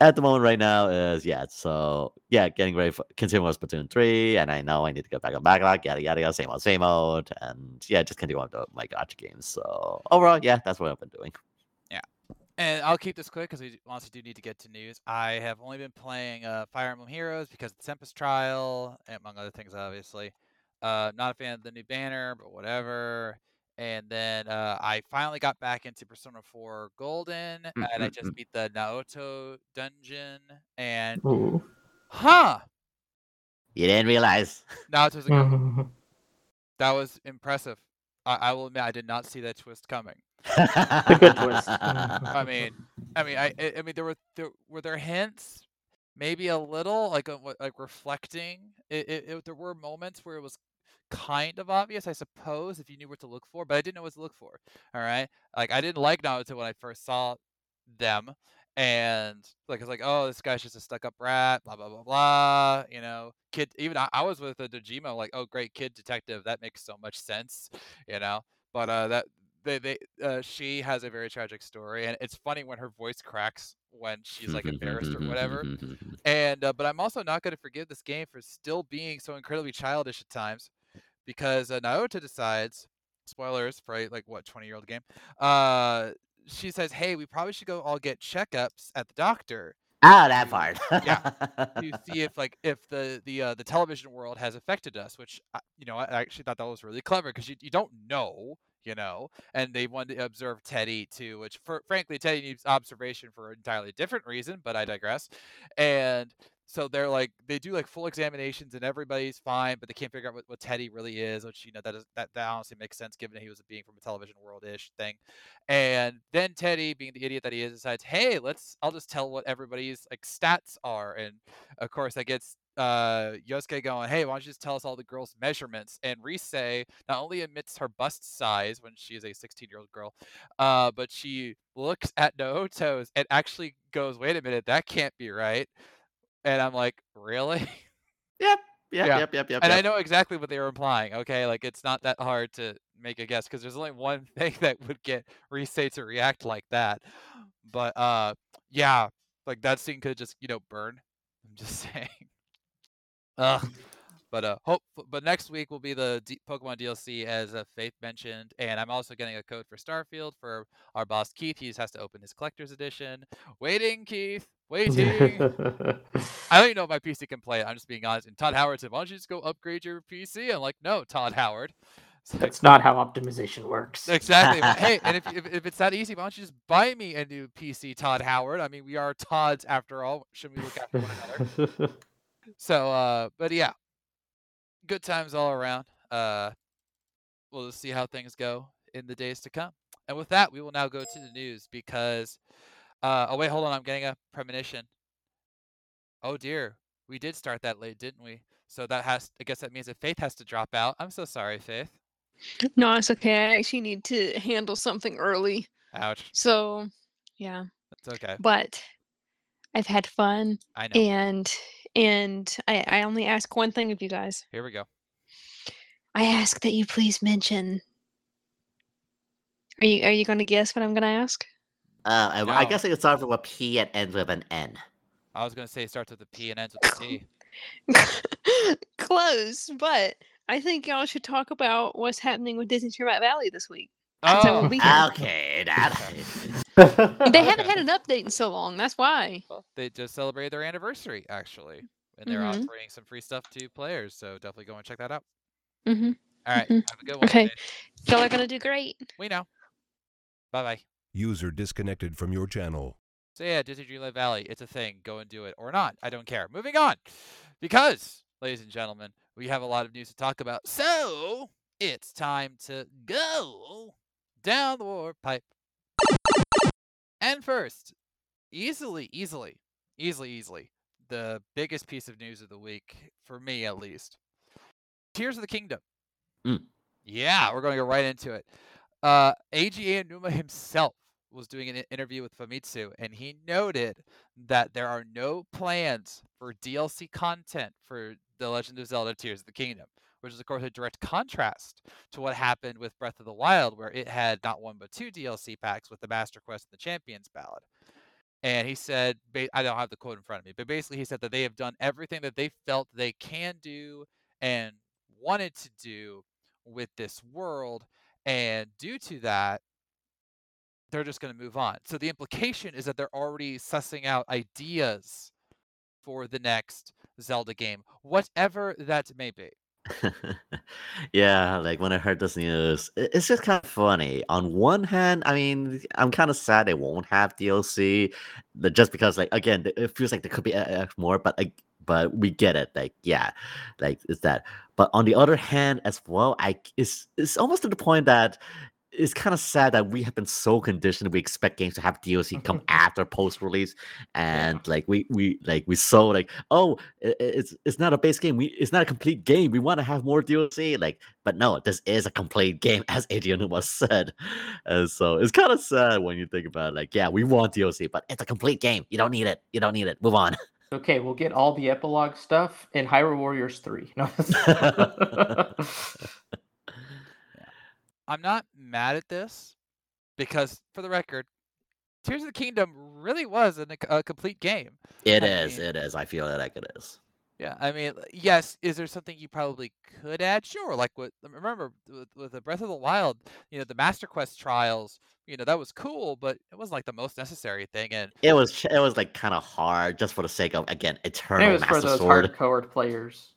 B: at the moment right now is yeah. So yeah, getting ready for continuing Splatoon three, and I know I need to go back on backlog. Yada yada yada. Same old same old, and yeah, just continue on the, my gotcha games. So overall, yeah, that's what I've been doing.
A: And I'll keep this quick because we honestly do need to get to news. I have only been playing uh, Fire Emblem Heroes because of the Tempest trial, among other things, obviously. Uh, not a fan of the new banner, but whatever. and then uh, I finally got back into Persona 4 Golden, and I just beat the Naoto dungeon, and
C: Ooh.
A: huh,
B: You didn't realize.
A: Naoto's a good. [laughs] That was impressive. I, I will admit I did not see that twist coming. [laughs]
C: a good twist. [laughs]
A: I mean, I mean, I, I I mean, there were there were there hints, maybe a little like what- like reflecting. It, it, it there were moments where it was kind of obvious, I suppose, if you knew what to look for, but I didn't know what to look for. All right, like I didn't like Naoto when I first saw them, and like it's like, oh, this guy's just a stuck-up rat blah blah blah blah. You know, kid. Even I, I was with the Dojima, like, oh, great kid detective. That makes so much sense. You know, but uh, that they they uh, she has a very tragic story, and it's funny when her voice cracks when she's like embarrassed or whatever. [laughs] And uh, but I'm also not going to forgive this game for still being so incredibly childish at times, because uh, Naoto decides, spoilers for a, like what 20 year old game, uh, she says, hey, we probably should go all get checkups at the doctor
B: Oh, that part.
A: Yeah. to [laughs] see if like if the the uh, the television world has affected us which you know i I actually thought that was really clever because you, you don't know you know and they wanted to observe teddy too which for, frankly teddy needs observation for an entirely different reason but i digress and so they're like they do like full examinations and everybody's fine but they can't figure out what, what teddy really is which you know that is that, that honestly makes sense given that he was a being from a television world-ish thing and then Teddy, being the idiot that he is, decides, "Hey, let's. I'll just tell what everybody's like stats are." And of course, that gets uh Yosuke going, "Hey, why don't you just tell us all the girls' measurements?" And Rise not only admits her bust size when she is a 16-year-old girl, uh, but she looks at Naoto's and actually goes, "Wait a minute, that can't be right." And I'm like, "Really?" [laughs]
B: yep. Yep,
A: Yeah.
B: yep, yep, yep.
A: and I know exactly what they were implying. Okay, like it's not that hard to make a guess because there's only one [laughs] thing that would get Rise to react like that. But uh, yeah, like that scene could just you know burn. I'm just [laughs] saying. Ugh. But uh, hope. But next week will be the D- Pokemon DLC as uh, Faith mentioned, and I'm also getting a code for Starfield for our boss Keith. He just has to open his collector's edition. Waiting, Keith. Waiting. [laughs] I don't even know if my PC can play it. I'm just being honest. And Todd Howard said, "Why don't you just go upgrade your PC?" I'm like, "No, Todd Howard." [laughs] It's like,
C: That's not how optimization works.
A: exactly. hey, and if, [laughs] if if it's that easy, why don't you just buy me a new PC, Todd Howard? I mean, we are Todds after all. Should we look after one another? So, uh, but yeah, good times all around. Uh, we'll just see how things go in the days to come. And with that, we will now go to the news because. Uh, oh wait, hold on. I'm getting a premonition. Oh dear, we did start that late, didn't we? So that has. I guess that means that Faith has to drop out. I'm so sorry, Faith.
D: No, it's okay. I actually need to handle something early.
A: Ouch.
D: So, yeah.
A: That's okay.
D: But I've had fun
A: I know.
D: and and I, I only ask one thing of you guys.
A: Here we go.
D: I ask that you please mention Are you are you gonna guess what I'm gonna ask?
B: Uh, I, I guess it starts with a P and ends with an N.
A: I was gonna say it starts with a P and ends with a T. [laughs]
D: Close, but I think y'all should talk about what's happening with Disney Trip Valley this week.
A: Oh,
D: won't be here.
B: Okay, that. [laughs] [laughs]
D: They haven't had an update in so long. That's why.
A: well, they just celebrated their anniversary actually, and they're
D: Mhm.
A: offering some free stuff to players. So definitely go and check that out.
D: hmm
A: All right,
D: Mhm.
A: have a good one.
D: Okay.
A: Faith.
D: Y'all are gonna do great.
A: We know. Bye bye.
E: User disconnected from your channel.
A: So yeah, Disney Dreamlight Valley, it's a thing. Go and do it or not. I don't care. Moving on, because, ladies and gentlemen, we have a lot of news to talk about. So it's time to go down the warp pipe. And first, easily, easily, easily, easily, the biggest piece of news of the week for me, at least. Tears of the Kingdom.
B: Mm.
A: Yeah, we're going to go right into it. Uh, Eiji Aonuma himself was doing an interview with Famitsu, and he noted that there are no plans for DLC content for The Legend of Zelda Tears of the Kingdom, which is, of course, a direct contrast to what happened with Breath of the Wild, where it had not one but two DLC packs with the Master Quest and the Champions Ballad. And he said, I don't have the quote in front of me, but basically he said that they have done everything that they felt they can do and wanted to do with this world. And due to that, they're just going to move on. So the implication is that they're already sussing out ideas for the next Zelda game, whatever that may be. [laughs]
B: yeah, like when I heard this news, it's just kind of funny. On one hand, I mean, I'm kind of sad they won't have DLC, just because, like, again, it feels like there could be more, but but we get it. Like, yeah, like it's that. But on the other hand, as well, I it's it's almost to the point that it's kind of sad that we have been so conditioned. We expect games to have DLC come [laughs] after post release, and like we we like we so like oh it's it's not a base game. We it's not a complete game. We want to have more DLC. Like, but no, this is a complete game, as Adrian was said. And so it's kind of sad when you think about it. Like, yeah, we want DLC, but it's a complete game. You don't need it. You don't need it. Move on.
C: Okay, we'll get all the epilogue stuff in Hyrule Warriors 3. [laughs] No. [laughs]
A: I'm not mad at this because, for the record, Tears of the Kingdom really was an, a complete game.
B: It
A: I
B: is.
A: mean-
B: It is. I feel like it is.
A: Yeah, I mean, uh, yes. Is there something you probably could add? Sure. Like what? Um, remember with, with the Breath of the Wild, you know, the Master Quest trials. You know, that was cool, but it wasn't like the most necessary thing. And
B: It was. It was like kind of hard, just for the sake of again,
C: And
B: Eternal
C: it was for
B: Master
C: those
B: Sword.
C: hardcore players.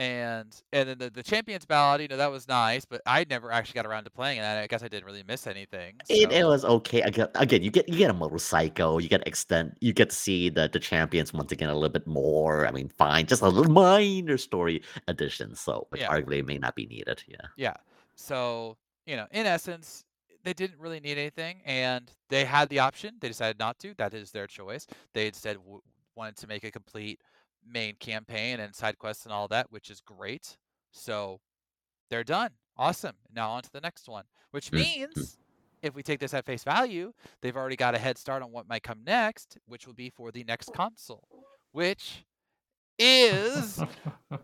A: And and then the, the Champions Ballad, you know, that was nice, but I never actually got around to playing it. I guess I didn't really miss anything.
B: It, it was okay. Again, again, you get you get a motorcycle. You get extend. You get to see the the champions once again a little bit more. I mean, fine, just a little minor story addition. So, which
A: Yeah.
B: arguably may not be needed. Yeah.
A: Yeah. So, you know, in essence, they didn't really need anything and they had the option. They decided not to. That is their choice. They instead w- wanted to make a complete main campaign and side quests and all that, which is great. So, they're done. Awesome. Now on to the next one, which means if we take this at face value, they've already got a head start on what might come next, which will be for the next console, which is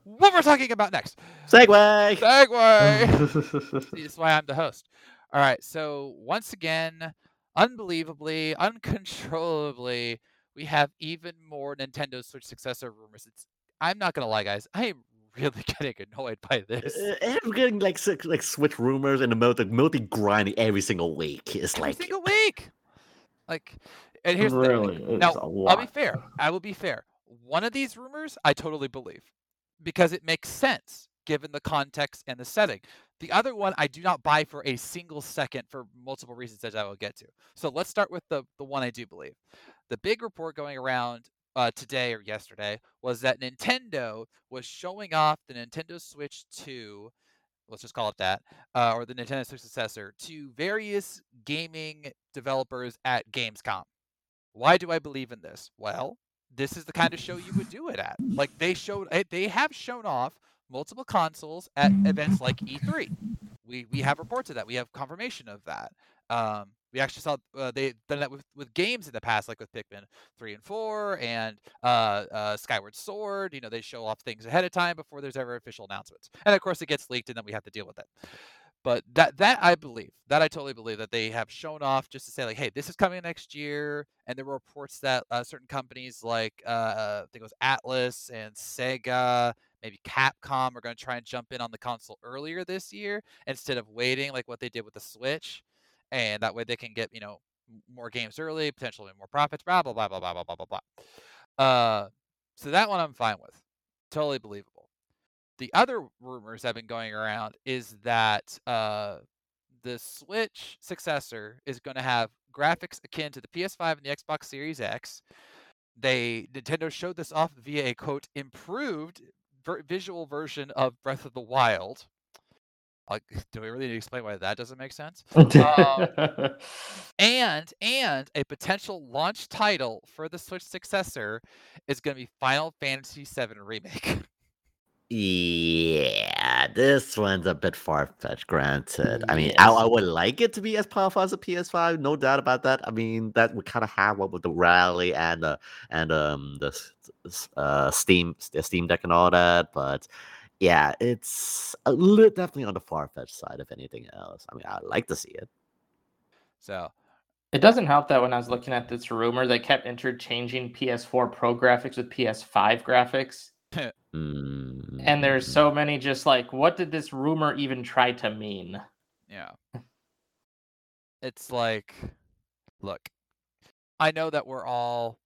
A: what we're talking about next.
B: Segue.
A: Segue. [laughs] See, That's why I'm the host. All right. So once again, unbelievably, uncontrollably, we have even more Nintendo Switch successor rumors. It's I'm not gonna lie, guys. [laughs] I am really [laughs] getting annoyed by this.
B: Uh, I'm getting like like switch rumors in the multi multi grinding every single week. It's
A: Every
B: like
A: single week. Like, and here's the thing.
C: really,
A: Now, I'll be fair. I will be fair. One of these rumors I totally believe because it makes sense given the context and the setting. The other one I do not buy for a single second for multiple reasons that I will get to. So let's start with the the one I do believe. The big report going around uh, today or yesterday was that Nintendo was showing off the Nintendo Switch 2 let's just call it that, uh, or the Nintendo Switch successor, to various gaming developers at Gamescom. Why do I believe in this? Well, this is the kind of show you would do it at. Like they showed, eh, they have shown off multiple consoles at events like E3. We we have reports of that. We have confirmation of that. Um, we actually saw uh, they done that with, with games in the past, like with Pikmin three and four and uh, uh, Skyward Sword. You know, they show off things ahead of time before there's ever official announcements, and of course it gets leaked, and then we have to deal with it. But that that I believe, that I totally believe that they have shown off just to say like, hey, this is coming next year, and there were reports that uh, certain companies like uh, I think it was Atlus and Sega, maybe Capcom are going to try and jump in on the console earlier this year instead of waiting like what they did with the Switch, and that way they can get you know more games early, potentially more profits, blah blah blah blah blah blah blah blah. Uh, so that one I'm fine with, totally believable. The other rumors that have been going around is that uh, the Switch successor is going to have graphics akin to the PS5 and the Xbox Series X. They Nintendo showed this off via a quote improved visual version of Breath of the Wild. Like, [laughs] do we really need to explain why that doesn't make sense? [laughs] And and a potential launch title for the Switch successor is going to be Final Fantasy VII Remake. [laughs]
B: Yeah, this one's a bit far fetched. Granted, I mean, I, I would like it to be as powerful as a PS5, no doubt about that. I mean, that would kind of have what with the rally and the and um the s- s- uh Steam the Steam Deck and all that, but yeah, it's a little definitely on the far fetched side. of anything else, I mean, I'd like to see it.
A: So
C: It doesn't help that when I was looking at this rumor, they kept interchanging PS4 Pro graphics with PS5 graphics. [laughs] Mm-hmm. And there's so many just like, what did this rumor even try to mean?
A: Yeah. [laughs] It's like, look, I know that we're all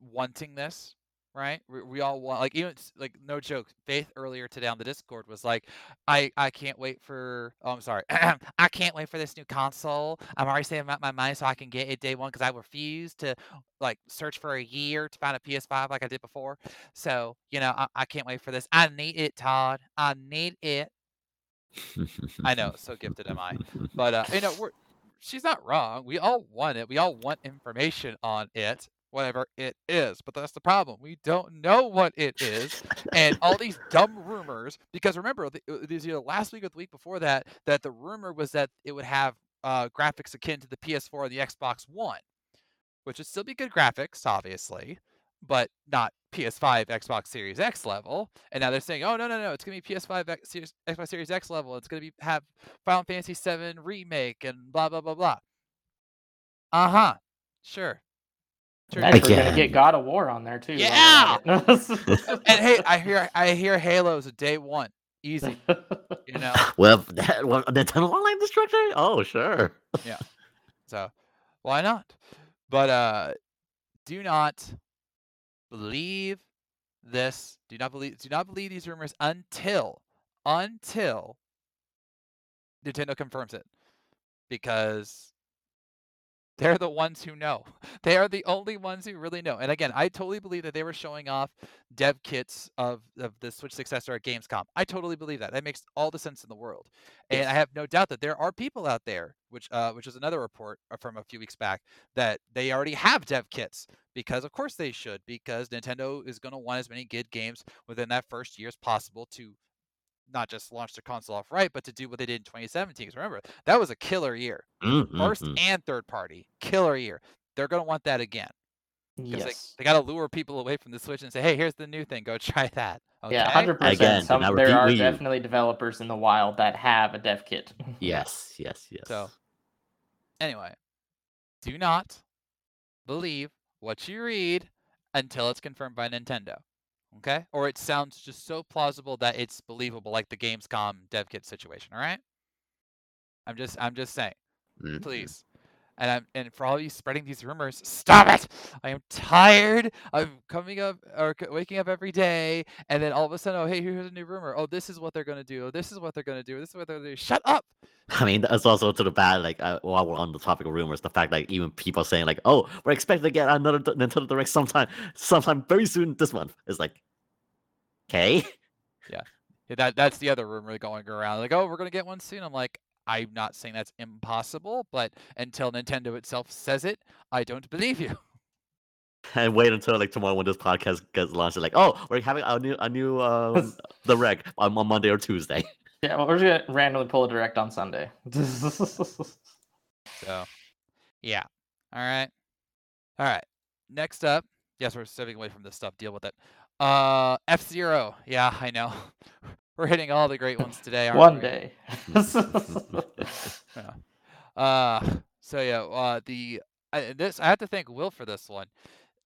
A: wanting this. Right? We, we all want like even like no joke. Faith earlier today on the Discord was like, I I can't wait for. Oh, I'm sorry. [clears throat] I can't wait for this new console. I'm already saving up my money so I can get it day one because I refuse to like search for a year to find a PS5 like I did before. So you know I, I can't wait for this. I need it, Todd. I need it. I know, so gifted am I. But uh, you know, we're she's not wrong. We all want it. We all want information on it, whatever it is. But that's the problem. We don't know what it is, and all these dumb rumors. Because remember, it was either last week or the week before that that the rumor was that it would have uh, graphics akin to the PS4 and the Xbox One, which would still be good graphics, obviously, but not PS5, Xbox Series X level. And now they're saying, oh no no no, it's gonna be PS5, X, Xbox Series X level. It's gonna be have Final Fantasy VII remake and blah blah blah blah. Uh huh. Sure. Sure.
C: Next, we're gonna get God of War on there too.
A: Yeah!
C: at. [laughs]
A: And hey, I hear I hear Halo's a day one, easy. You know. [laughs]
B: well, that, well, Nintendo Online Destruction? Oh, sure. Yeah.
A: So why not? But uh do not believe this. Do not believe do not believe these rumors until until Nintendo confirms it. Because they're the ones who know. [laughs] They are the only ones who really know. And again, I totally believe that they were showing off dev kits of, of the Switch successor at Gamescom. I totally believe that. That makes all the sense in the world. And I have no doubt that there are people out there, which uh, which is another report uh, from a few weeks back, that they already have dev kits because of course they should because Nintendo is going to want as many good games within that first year as possible to not just launch their console off right, but to do what they did in 2017. Because remember, that was a killer year,
B: Mm, mm,
A: 1st
B: mm.
A: and third party, killer year. They're going to want that again.
C: yes.
A: They, they got to lure people away from the Switch and say, hey, here's the new thing. Go [laughs] try that. Okay?
C: Yeah, hundred
B: Again,
C: percent. Some there are
B: Wii
C: definitely developers in the wild that have a dev kit.
B: Yes, yes, [laughs] yes.
A: So, anyway, do not believe what you read until it's confirmed by Nintendo. Okay? Or it sounds just so plausible that it's believable, like the Gamescom dev kit situation. All right? I'm just, I'm just saying,
B: Mm,
A: please. And I'm, and for all of you spreading these rumors, stop it! I am tired of coming up or waking up every day, and then all of a sudden, oh hey, here's a new rumor. Oh, this is what they're gonna do. Oh, this is what they're gonna do. This is what they're gonna do. Shut up!
B: I mean, that's also to the bad. Like, uh, while we're on the topic of rumors, the fact that even people saying like, "Oh, we're expecting to get another Nintendo Direct sometime, sometime very soon this month," is like, okay.
A: Yeah, that that's the other rumor going around. Like, oh, we're gonna get one soon. I'm like, I'm not saying that's impossible, but until Nintendo itself says it, I don't believe you. [laughs]
B: And wait until like tomorrow when this podcast gets launched. Like, oh, we're having a new a new um, [laughs] Direct on, on Monday or Tuesday. [laughs]
C: yeah, well, we're just gonna randomly pull a direct on Sunday.
A: So, yeah. All right. All right. Next up, yes, we're stepping away from this stuff. Deal with it. Uh, F Zero. Yeah, I know. We're hitting all the great ones today. Aren't
C: One
A: we?
C: day. [laughs]
A: Yeah. Uh, so yeah, uh, the I, this I have to thank Will for this one.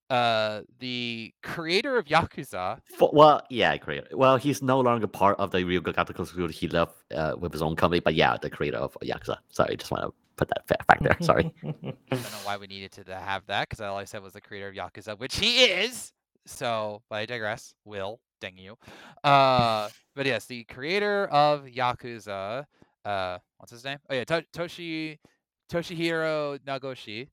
A: Uh, the creator of Yakuza.
B: For, well, yeah, creator. Well, he's no longer part of the Ryu Ga Gotoku Studio. He left uh, with his own company, but yeah, the creator of Yakuza. Sorry, just want to put that fact there. Sorry. [laughs]
A: I don't know why we needed to have that because all I said was the creator of Yakuza, which he is. So, but I digress. Will, dang you. Uh, but yes, the creator of Yakuza. Uh, what's his name? Oh yeah, to- Toshi Toshihiro Nagoshi.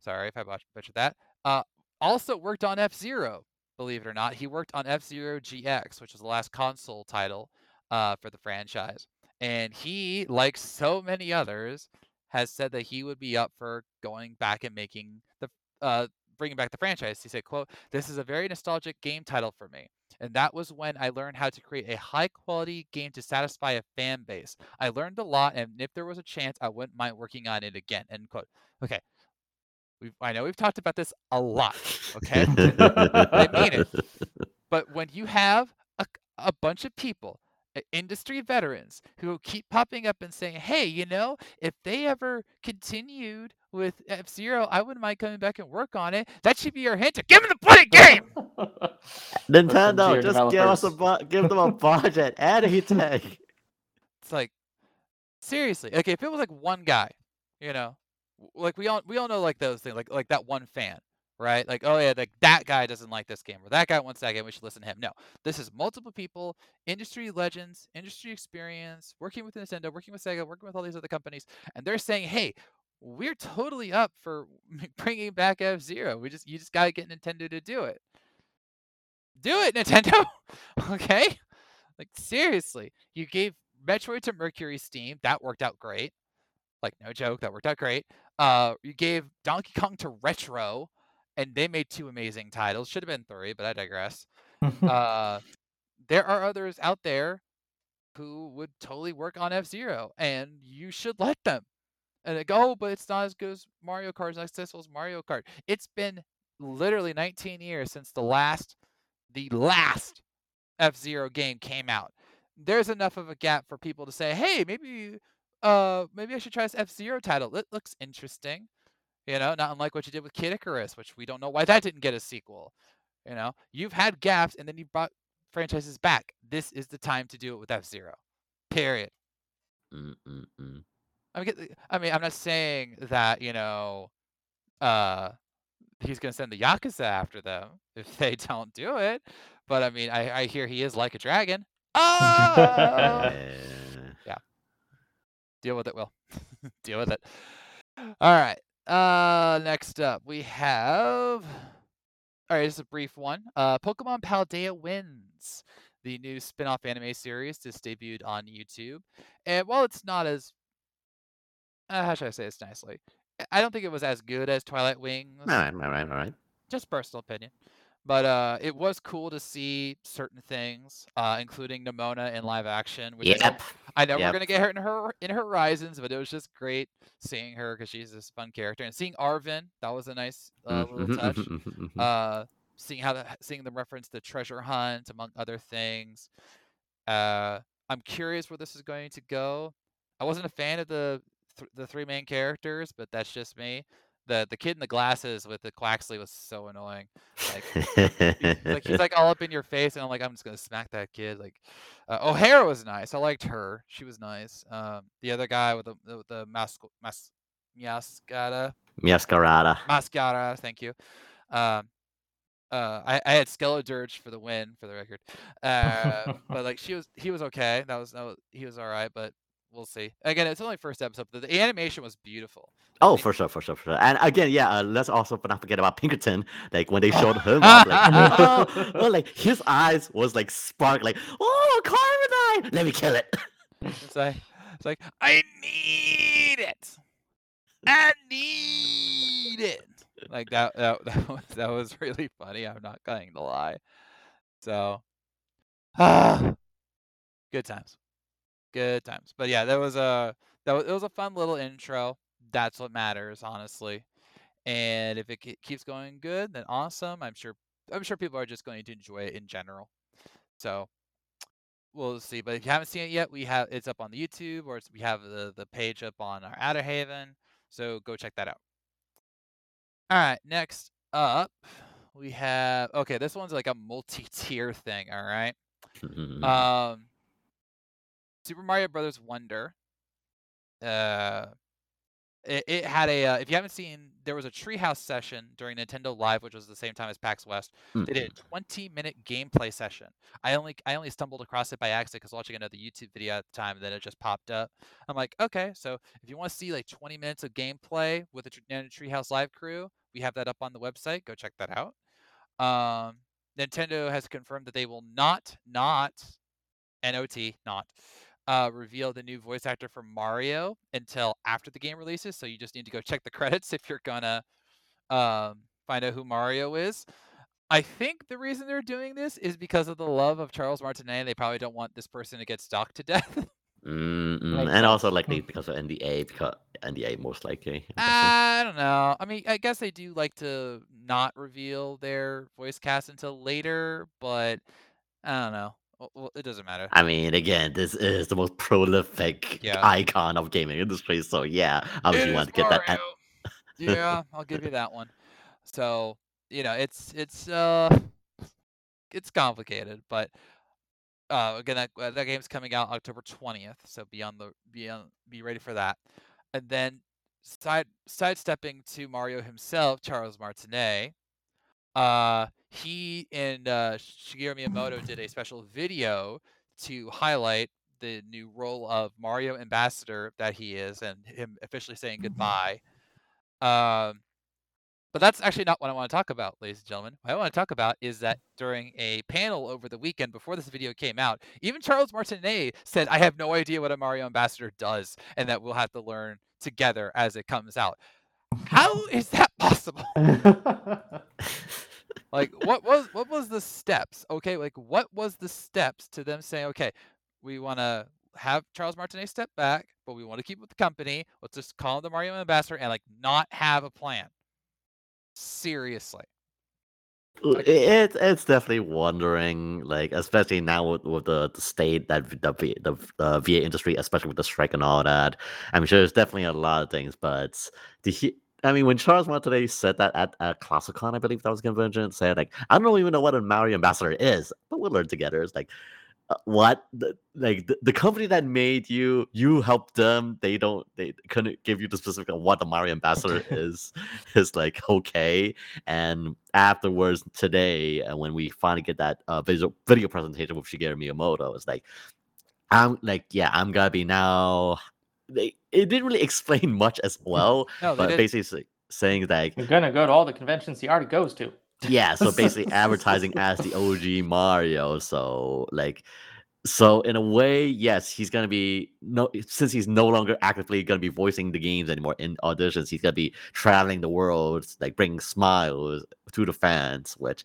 A: Sorry if I butchered that. Uh, also worked on F Zero. Believe it or not, he worked on F Zero GX, which was the last console title uh, for the franchise. And he, like so many others, has said that he would be up for going back and making the uh, bringing back the franchise. He said, "quote This is a very nostalgic game title for me." And that was when I learned how to create a high quality game to satisfy a fan base. I learned a lot, and if there was a chance, I wouldn't mind working on it again. End quote. Okay. We've, I know we've talked about this a lot, okay? [laughs] I mean it. [laughs] But when you have a, a bunch of people, uh, industry veterans, who keep popping up and saying, hey, you know, if they ever continued with F Zero, I wouldn't mind coming back and work on it. That should be your hint to give them the bloody game. [laughs]
B: Nintendo,
C: Listen,
B: just give us a
C: developers.
B: bu- give them a [laughs] budget. Anything.
A: It's like, seriously. Okay, if it was like one guy, you know, like we all we all know like those things, like like that one fan, right? Like, oh yeah, like that guy doesn't like this game or that guy wants that game. We should listen to him. No, this is multiple people, industry legends, industry experience, working with Nintendo, working with Sega, working with all these other companies, and they're saying, hey, we're totally up for [laughs] bringing back F Zero. We just you just gotta get Nintendo to do it. Do it, [laughs] Nintendo. okay, like seriously, you gave Metroid to Mercury Steam. That worked out great. Like no joke, that worked out great. Uh, you gave Donkey Kong to Retro, and they made two amazing titles. Should have been three, but I digress. [laughs] uh, there are others out there who would totally work on F Zero, and you should let them. And go, oh, but it's not as good as Mario Kart, as successful as Mario Kart. It's been literally 19 years since the last, the last F Zero game came out. There's enough of a gap for people to say, hey, maybe, uh, maybe I should try this F Zero title. It looks interesting. You know, not unlike what you did with Kid Icarus, which we don't know why that didn't get a sequel. You know, you've had gaps and then you brought franchises back. This is the time to do it with F Zero. Period.
B: Mm-mm-mm.
A: I mean, I mean, I'm not saying that you know, uh, he's gonna send the Yakuza after them [laughs] if they don't do it. But I mean, I, I hear he is like a dragon. Ah! [laughs]
B: Yeah.
A: Deal with it, Will. [laughs] Deal with it. All right. Uh, next up we have. All right, this is a brief one. Uh, Pokemon Paldean Winds the new spin-off anime series just debuted on YouTube. And while it's not as uh, how should I say this nicely? I don't think it was as good as Twilight Wings.
B: All right, all right, all right.
A: Just personal opinion. But uh, it was cool to see certain things, uh, including Nemona in live action. Which I know, I know we're gonna get her in her in Horizons, but it was just great seeing her because she's this fun character and seeing Arven. That was a nice uh, little touch.
B: mhm, mhm, mhm. [laughs]
A: Uh, seeing how the, seeing them reference the treasure hunt among other things. Uh, I'm curious where this is going to go. I wasn't a fan of the th- the three main characters, but that's just me. The the kid in the glasses with the Quaxley was so annoying. Like he's, like he's [laughs] like all up in your face, and I'm like I'm just gonna smack that kid. Like uh, O'Hara was nice. I liked her. She was nice. Um, the other guy with the the, the mas mas Mascata
B: Masquerada.
A: Mascara, thank you. Um, uh, I, I had Skeledirge for the win, for the record. Uh, but like she was, he was okay. That was, that was he was all right, but we'll see. Again, it's only first episode. But the animation was beautiful.
B: Oh, for sure, for sure, for sure. And again, yeah, uh, let's also not forget about Pinkerton. Like when they showed him like, [laughs] oh, oh, like his eyes was like spark, like, oh, carbonite, let me kill it.
A: It's like, it's like I need it. I need it. Like that, that, [laughs] that was that was really funny. I'm not going to lie. So, ah, [sighs] good times, good times. But yeah, that was a that was, it was a fun little intro. That's what matters, honestly. And if it ke- keeps going good, then awesome. I'm sure I'm sure people are just going to enjoy it in general. So we'll see. But if you haven't seen it yet, we have it's up on the YouTube or it's, we have the the page up on our Outer Haven. So go check that out. All right, next up we have okay. This one's like a multi-tier thing. All right. [laughs] Um, Super Mario Brothers Wonder. Uh, it, it had a. Uh, if you haven't seen, there was a Treehouse session during Nintendo Live, which was the same time as PAX West. They did a 20-minute gameplay session. I only I only stumbled across it by accident because watching another YouTube video at the time, and then it just popped up. I'm like, okay, so if you want to see like 20 minutes of gameplay with the Nintendo Treehouse Live crew, we have that up on the website. Go check that out. Um, Nintendo has confirmed that they will not not NOT not uh, reveal the new voice actor for Mario until after the game releases. So you just need to go check the [laughs] credits if you're gonna um, find out who Mario is. I think the reason they're doing this is because of the love of Charles Martinet. They probably don't want this person to get stalked to [laughs] death.
C: Makes
B: and also likely because of NDA, because NDA most likely.
A: I don't know. I mean, I guess they do like to not reveal their voice cast until later, but I don't know. Well, it doesn't matter.
B: I mean, again, this is the most prolific
A: Yeah.
B: icon of gaming industry, so yeah, obviously you want to get that.
A: Yeah, [laughs] I'll give you that one. So you know, it's it's uh, it's complicated, but uh, again, that uh, that game's coming out October twentieth, so be on the be on be ready for that. And then side sidestepping to Mario himself, Charles Martinet. Uh, he and uh, Shigeru Miyamoto did a special video to highlight the new role of Mario Ambassador that he is, and him officially saying goodbye. Um, but that's actually not what I want to talk about, ladies and gentlemen. What I want to talk about is that during a panel over the weekend before this video came out, even Charles Martinet said, I have no idea what a Mario Ambassador does, and that we'll have to learn together as it comes out. How is that possible? [laughs] [laughs] like what was what was the steps? Okay, like what was the steps to them saying, okay, we want to have Charles Martinet step back, but we want to keep with the company. Let's just call him the Mario Ambassador and like not have a plan. Seriously.
B: L- It it's definitely wondering, like especially now with, with the, the state that the the the VA industry, especially with the strike and all that. I'm sure there's definitely a lot of things, but the he, I mean, when Charles Martinet said that at, at ClassicCon, I believe that was a convention, said like, I don't even know what a Mario ambassador is, but we'll learn together. It's like, uh, what the, like the, the company that made you you helped them they don't they couldn't give you the specific of what the mario ambassador [laughs] is [laughs] is like okay and afterwards today and when we finally get that uh, video video presentation with shigeru miyamoto it's like i'm like yeah i'm gonna be now they it didn't really [laughs] explain much as hmm. well
A: No,
B: but
A: didn't.
B: basically saying that
C: You're gonna go to all the conventions he already goes to.
B: yeah so basically [laughs] advertising as the og mario so like so in a way yes he's gonna be no since he's no longer actively gonna be voicing the games anymore in auditions he's gonna be traveling the world like bringing smiles to the fans which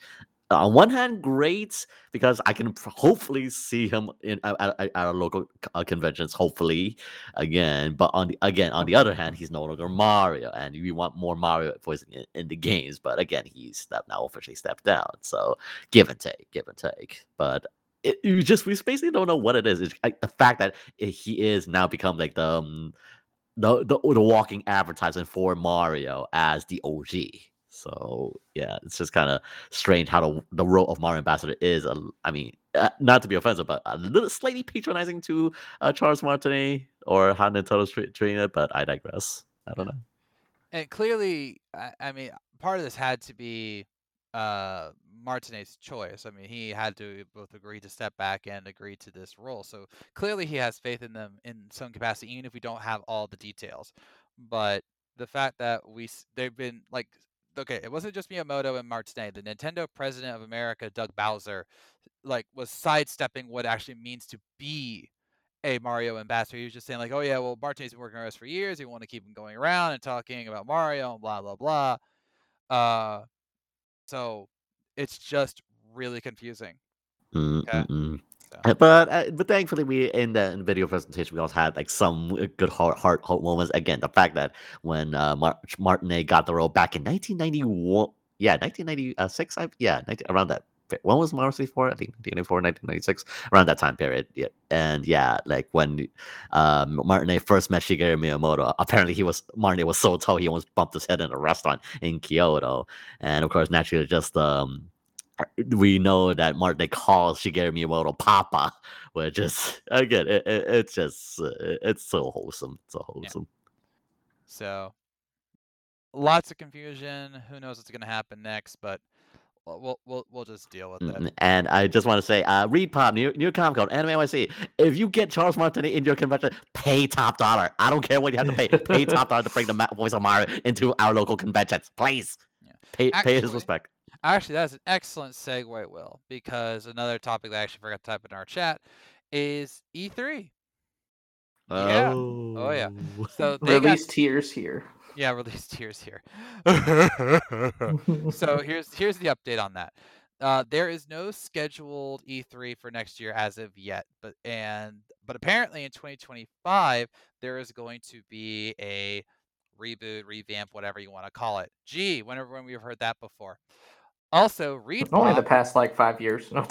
B: on one hand great because i can hopefully see him in at, at, our local uh, conventions hopefully again but on the again on the other hand he's no longer mario and we want more mario voicing in, in the games but again he's now officially stepped down so give and take give and take but it, you just we basically don't know what it is it's like the fact that he is now become like the um, the, the the walking advertisement for mario as the og so yeah it's just kind of strange how the, the role of mario ambassador is i mean uh, not to be offensive but a little slightly patronizing to uh, charles martinet or how nintendo's tre- treating it but i digress i don't know
A: and clearly, I, I mean, part of this had to be uh, Martinet's choice. I mean, he had to both agree to step back and agree to this role. So clearly, he has faith in them in some capacity, even if we don't have all the details. But the fact that we they've been like, okay, it wasn't just Miyamoto and Martinet. The Nintendo president of America, Doug Bowser, like was sidestepping what it actually means to be a Mario ambassador. He was just saying like, oh yeah, well Martinet's been working on us for years. We want to keep him going around and talking about Mario and blah blah blah. Uh, so it's just really confusing.
B: Mm,
A: Okay. So.
B: Uh, But uh, but thankfully, we in the, in the video presentation we also had like some uh, good heart heart, heart moments. Again, the fact that when uh, Mar- Martinet got the role back in 1991, yeah, 1996, I yeah, 19, around that. When was Mario 64? I think 1994, 1996, around that time period. Yeah, and yeah, like when um, Martinet first met Shigeru Miyamoto, apparently he was Martinet was so tall he almost bumped his head in a restaurant in Kyoto, and of course, naturally, just um, we know that Martin calls Shigeru Miyamoto Papa, which is again, it, it, it's just uh, it's so wholesome, so wholesome.
A: So lots of confusion. Who knows what's gonna happen next? But we'll we'll we'll, just deal with it.
B: And I just want to say, uh, Reed Pop new new Comic Con Anime NYC. If you get Charles Martinet in your convention, pay top dollar. I don't care what you have to pay. Pay top dollar to bring the voice of Mario into our local conventions, please. [laughs]
A: Yeah.
B: Pay pay his respect.
A: Actually, that's an excellent segue, Will, because another topic that I actually forgot to type in our chat is E3. Yeah. Oh, yeah. So [laughs] they got
C: Release tears here.
A: yeah, release [laughs] tears here. [laughs] so here's here's the update on that. Uh, there is no scheduled E3 for next year as of yet, but and but apparently in 2025 there is going to be a reboot, revamp, whatever you want to call it. Gee, whenever when we've heard that before. Also, Reed
C: Only the past like five years. [laughs]
A: I,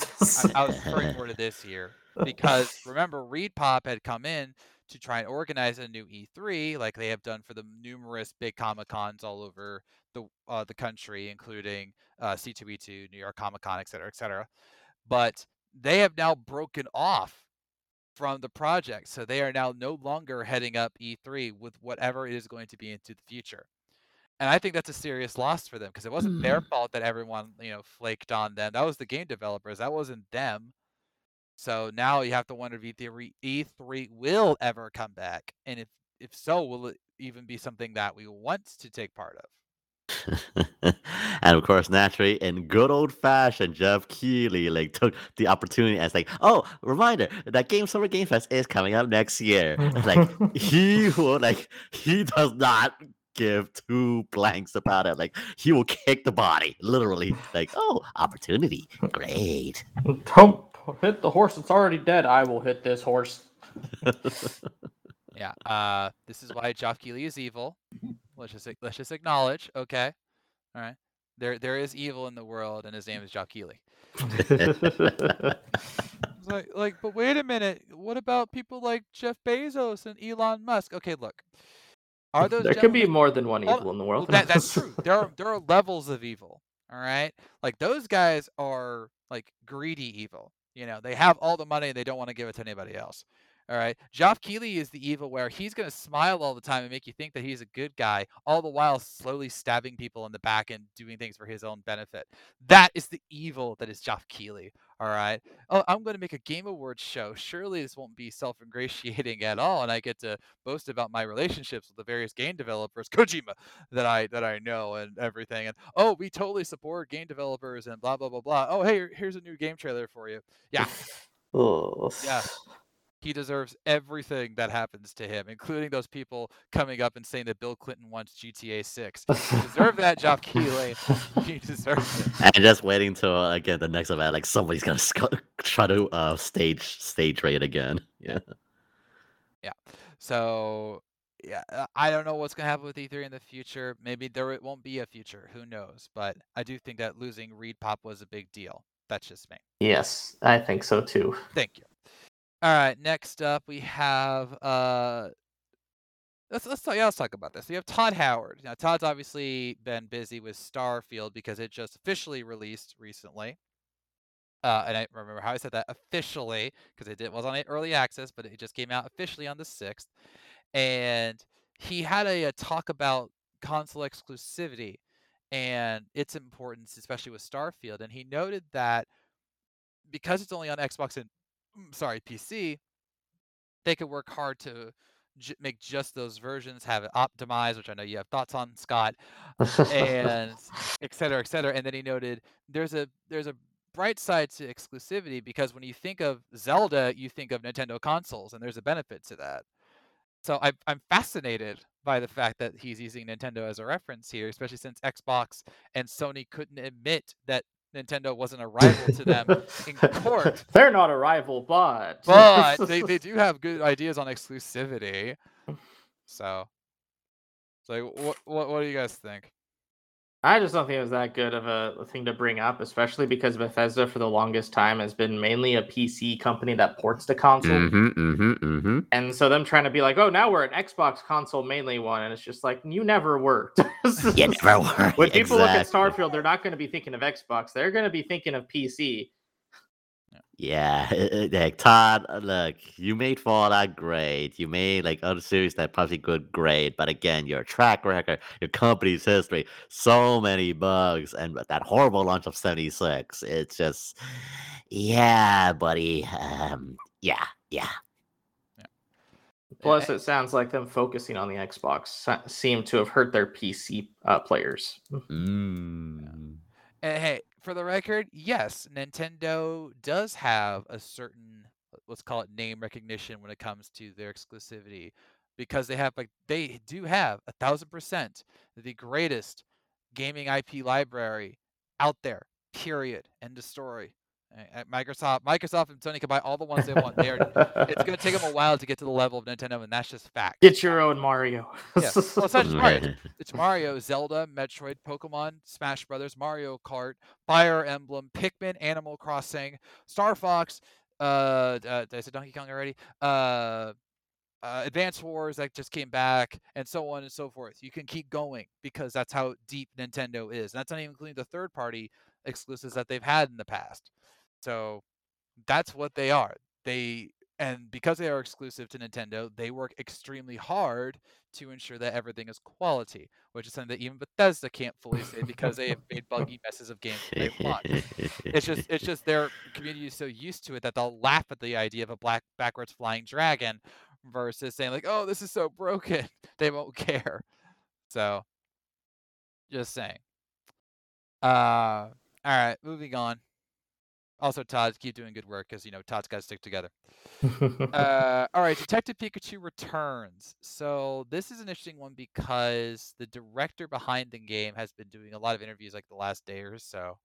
A: I was referring more to this year because [laughs] remember Reed Pop had come in to try and organize a new E3 like they have done for the numerous big Comic Cons all over the uh, the country, including uh, C2E2, New York Comic Con, et cetera, et cetera. But they have now broken off from the project, so they are now no longer heading up E3 with whatever it is going to be into the future. And I think that's a serious loss for them because it wasn't their
B: Hmm.
A: fault that everyone, you know, flaked on them. That was the game developers. That wasn't them. So now you have to wonder if E3, E3 will ever come back, and if if so, will it even be something that we want to take part of? [laughs]
B: and of course, naturally, in good old fashioned, Geoff Keighley like took the opportunity as like, oh, reminder that Game Summer Game Fest is coming up next year. like [laughs] he will like he does not give two blanks about it. Like he will kick the body, literally. Like, oh, opportunity, great. [laughs]
C: Don't hit the horse that's already dead. I will hit this horse.
A: Yeah. Uh, this is why Geoff Keighley is evil. Let's just let's just acknowledge. Okay. All right. There there is evil in the world, and his name is Geoff Keighley. [laughs] Like like, but wait a minute. What about people like Jeff Bezos and Elon Musk? Okay, look. Are [laughs] those
C: there can be more than one
A: Well,
C: evil in the
A: Well,
C: world.
A: that, that's [laughs] true. There are there are levels of evil. All right, like those guys are like greedy evil. You know, they have all the money and they don't want to give it to anybody else. All right, Geoff Keighley is the evil where he's gonna smile all the time and make you think that he's a good guy, all the while slowly stabbing people in the back and doing things for his own benefit. That is the evil that is Geoff Keighley. All right. Oh, I'm going to make a Game Awards show. Surely this won't be self-ingratiating at all, and I get to boast about my relationships with the various game developers, Kojima, that I that I know and everything. And oh, we totally support game developers and blah blah blah blah. Oh, hey, here's a new game trailer for you. Yeah, [laughs]
C: Oh.
A: Yeah. He deserves everything that happens to him, including those people coming up and saying that Bill Clinton wants GTA 6. You deserve that, [laughs] Geoff Keighley. [laughs] You deserve it.
B: and just waiting till uh, again the next event, like somebody's gonna sc- [laughs] try to uh stage stage raid again. Yeah. Yeah.
A: So yeah, uh, I don't know what's gonna happen with E3 in the future. Maybe there it won't be a future. Who knows? But I do think that losing Reed Pop was a big deal. That's just me.
C: yes, I think so too.
A: Thank you. All right, next up we have uh let's let's talk, yeah, let's talk about this. We have Todd Howard. Now Todd's obviously been busy with Starfield because it just officially released recently. Uh, and I remember how I said that officially because it did, was on early access, but it just came out officially on the sixth. And he had a, a talk about console exclusivity and its importance, especially with Starfield. And he noted that because it's only on Xbox and sorry PC, they could work hard to j- make just those versions, have it optimized, which I know you have thoughts on, Scott, [laughs] and et cetera, et cetera. And then he noted there's a there's a bright side to exclusivity because when you think of Zelda, you think of Nintendo consoles, and there's a benefit to that. So I, I'm fascinated by the fact that he's using Nintendo as a reference here, especially since Xbox and Sony couldn't admit that Nintendo wasn't a rival to them [laughs] in court.
C: They're not a rival, but [laughs]
A: but they, they do have good ideas on exclusivity. So, so what what what do you guys think?
C: I just don't think it was that good of a thing to bring up, especially because Bethesda for the longest time has been mainly a PC company that ports to console.
B: Mm-hmm, mm-hmm, mm-hmm.
C: And so them trying to be like, oh, now we're an Xbox console mainly one, and it's just like you never worked. [laughs]
B: You never were.
C: when people look at Starfield, they're not going to be thinking of Xbox. They're going to be thinking of PC.
B: Yeah, like [laughs] Todd, uh, look, you made Fallout great. You made like other series that probably good great, but again, your track record, your company's history, so many bugs, and that horrible launch of seventy six. It's just, yeah, buddy. Um, yeah, yeah.
C: Plus,
A: Eh,
C: it sounds like them focusing on the Xbox seemed to have hurt their PC uh, players.
B: Mm.
A: And hey, for the record, yes, Nintendo does have a certain let's call it name recognition when it comes to their exclusivity because they have like they do have a thousand percent the greatest gaming IP library out there. Period. End of story. Uh, Microsoft, Microsoft, and Sony can buy all the ones they want. They are, it's going to take them a while to get to the level of Nintendo, and that's just fact.
C: Get your own Mario.
A: Yeah. Well, it's not Mario. [laughs] It's, Mario, Zelda, Metroid, Pokemon, Smash Brothers, Mario Kart, Fire Emblem, Pikmin, Animal Crossing, Star Fox. Uh, uh did I say Donkey Kong already? Uh, uh, Advance Wars that just came back, and so on and so forth. You can keep going because that's how deep Nintendo is. And that's not even including the third-party exclusives that they've had in the past. So that's what they are. They and because they are exclusive to Nintendo, they work extremely hard to ensure that everything is quality, which is something that even Bethesda can't fully say because they have made buggy [laughs] messes of games day one. It's just it's just [laughs] their community is so used to it that they'll laugh at the idea of a black backwards flying dragon versus saying like, "Oh, this is so broken." [laughs] they won't care. So, just saying. Uh, all right, moving on. Also, Todd, keep doing good work because you know Todd's got to stick together. [laughs] uh, all right, Detective Pikachu returns. So this is an interesting one because the director behind the game has been doing a lot of interviews like the last day or so,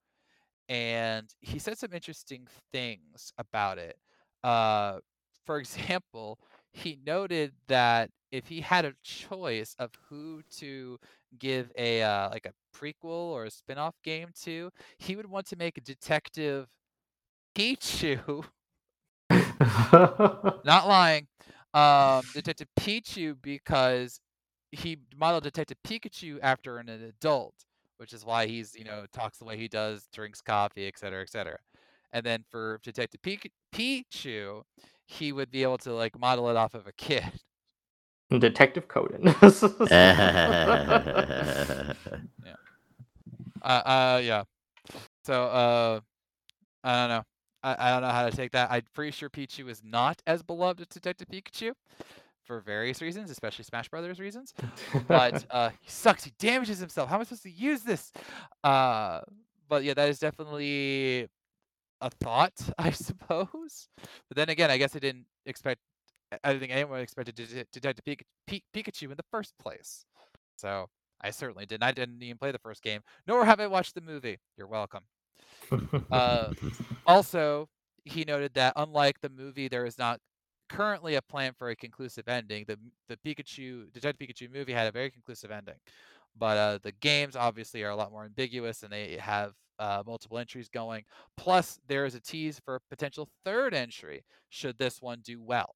A: and he said some interesting things about it. Uh, for [laughs] example, he noted that if he had a choice of who to give a uh, like a prequel or a spin-off game to, he would want to make a Detective Pichu. [laughs] [laughs] Not lying. Um, Detective Pichu because he modeled Detective Pikachu after an adult, which is why he's you know talks the way he does, drinks coffee, et cetera, et cetera. And then for Detective Pichu, he would be able to like model it off of a kid.
C: Detective Coden. [laughs]
A: Uh, uh, yeah. So, uh, I don't know. I, I don't know how to take that. I'm pretty sure Pichu is not as beloved as Detective Pikachu for various reasons, especially Smash Brothers reasons. But [laughs] uh, he sucks. He damages himself. How am I supposed to use this? Uh, but yeah, that is definitely a thought, [laughs] I suppose. But then again, I guess I didn't expect. I don't think anyone expected to Detective Pika- Pikachu in the first place. So I certainly didn't. I didn't even play the first game, nor have I watched the movie. You're welcome. Uh, also, he noted that unlike the movie, there is not currently a plan for a conclusive ending. The the Pikachu Detective Pikachu movie had a very conclusive ending, but uh, the games obviously are a lot more ambiguous and they have uh, multiple entries going. Plus, there is a tease for a potential third entry should this one do well.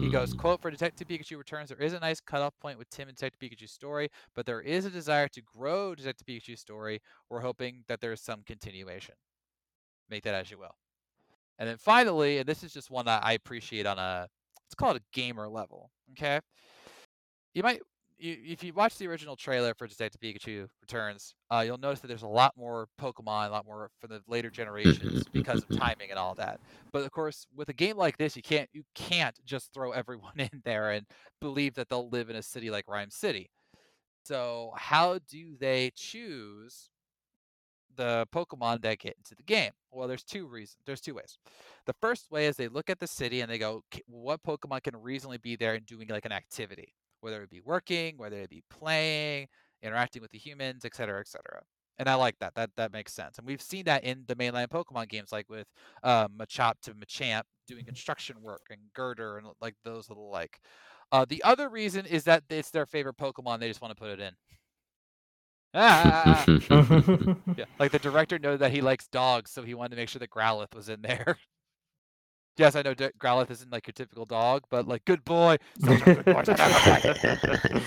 A: He goes,
B: Mm.
A: quote, for Detective Pikachu Returns, there is a nice cutoff point with Tim and Detective Pikachu's story, but there is a desire to grow Detective Pikachu's story. We're hoping that there's some continuation. Make that as you will. And then finally, and this is just one that I appreciate on a, let's call it a gamer level, okay? You might, if you watch the original trailer for Detective Pikachu Returns, uh, you'll notice that there's a lot more Pokemon, a lot more for the later generations because of timing and all that. But of course, with a game like this, you can't you can't just throw everyone [laughs] in there and believe that they'll live in a city like Rhyme City. So how do they choose the Pokemon that get into the game? Well, there's two reasons. There's two ways. The first way is they look at the city and they go, what Pokemon can reasonably be there and doing like an activity, whether it be working, whether it be playing, interacting with the humans, et cetera, et cetera. And I like that. That that makes sense. And we've seen that in the mainline Pokemon games, like with uh, Machop to Machamp doing construction work and Gurdurr and like those little like. Uh, the other reason is that it's their favorite Pokemon. They just want to put it in. Ah! [laughs] Yeah, like the director knew that he likes dogs, so he wanted to make sure that Growlithe was in there. Yes, I know D- Growlithe isn't like your typical dog, but like good boy. [laughs] Good boy. such a good boy.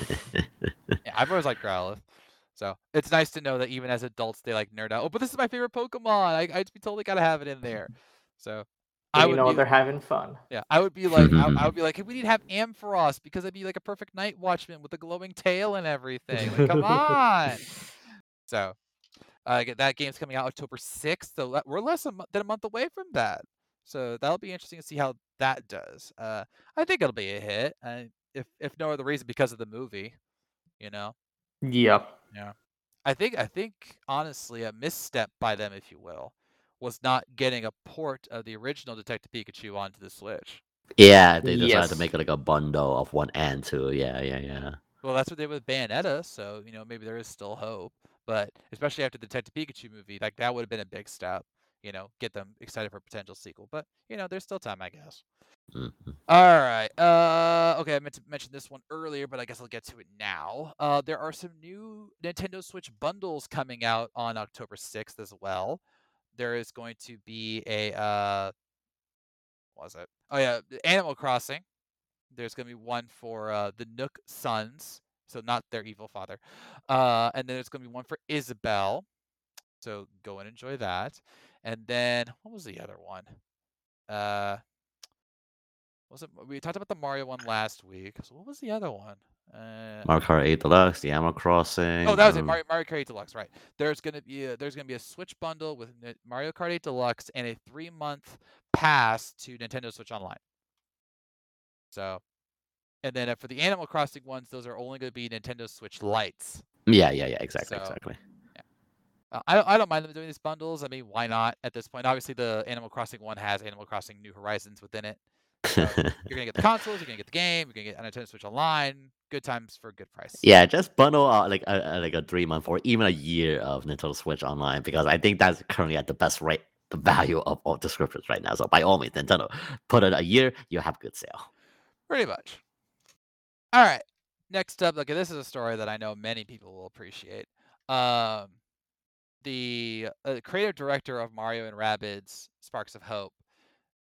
A: yeah, I've always liked Growlithe. So it's nice to know that even as adults they like nerd out. Oh, but this is my favorite Pokemon. I I totally gotta have it in there. So I
C: you know
A: be,
C: they're having fun.
A: yeah, I would be like I, I would be like, hey, we need to have Ampharos because it'd be like a perfect night watchman with a glowing tail and everything. Like, come on. [laughs] So, uh, that game's coming out October 6th, so we're less a than a month away from that. So that'll be interesting to see how that does. Uh, I think it'll be a hit, uh, if if no other reason because of the movie. You know,
C: Yeah. Yeah.
A: I think I think honestly a misstep by them, if you will, was not getting a port of the original Detective Pikachu onto the Switch.
B: yeah, they decided
C: Yes.
B: to make it like a bundle of one and two. Yeah, yeah, yeah.
A: Well, that's what they did with Bayonetta, so you know maybe there is still hope. But especially after the Detective Pikachu movie, like that would have been a big step. You know, get them excited for a potential sequel. But you know, there's still time, I guess.
B: Mhm.
A: All right. Uh, okay, I meant to mention this one earlier, but I guess I'll get to it now. Uh, there are some new Nintendo Switch bundles coming out on October 6th as well. There is going to be a uh, what was it? Oh yeah, Animal Crossing. There's going to be one for uh, the Nook Sons, so not their evil father. Uh, and then there's going to be one for Isabelle. So go and enjoy that. And then what was the other one? Uh, was it? We talked about the Mario one last week. So what was the other one? Uh,
B: Mario Kart 8 Deluxe, the Animal Crossing.
A: Oh, that was it.
B: um,
A: Mario, Mario Kart 8 Deluxe, right? There's gonna be a, there's gonna be a Switch bundle with Mario Kart 8 Deluxe and a three month pass to Nintendo Switch Online. So, and then uh, for the Animal Crossing ones, those are only gonna be Nintendo Switch Lights.
B: Yeah, yeah, yeah, exactly,
A: So-
B: exactly.
A: Uh, I don't I don't mind them doing these bundles. I mean, why not at this point? Obviously, the Animal Crossing one has Animal Crossing New Horizons within it. You're gonna get the [laughs] consoles, you're gonna get the game, you're gonna get a Nintendo Switch Online. Good times for a good price.
B: yeah, just bundle out like a, like a three month or even a year of Nintendo Switch Online because I think that's currently at the best rate, the value of all descriptions right now. So by all means, Nintendo, put it a year, you have good sale.
A: Pretty much. All right. Next up, okay, this is a story that I know many people will appreciate. Um, the uh, creative director of Mario and Rabbids Sparks of Hope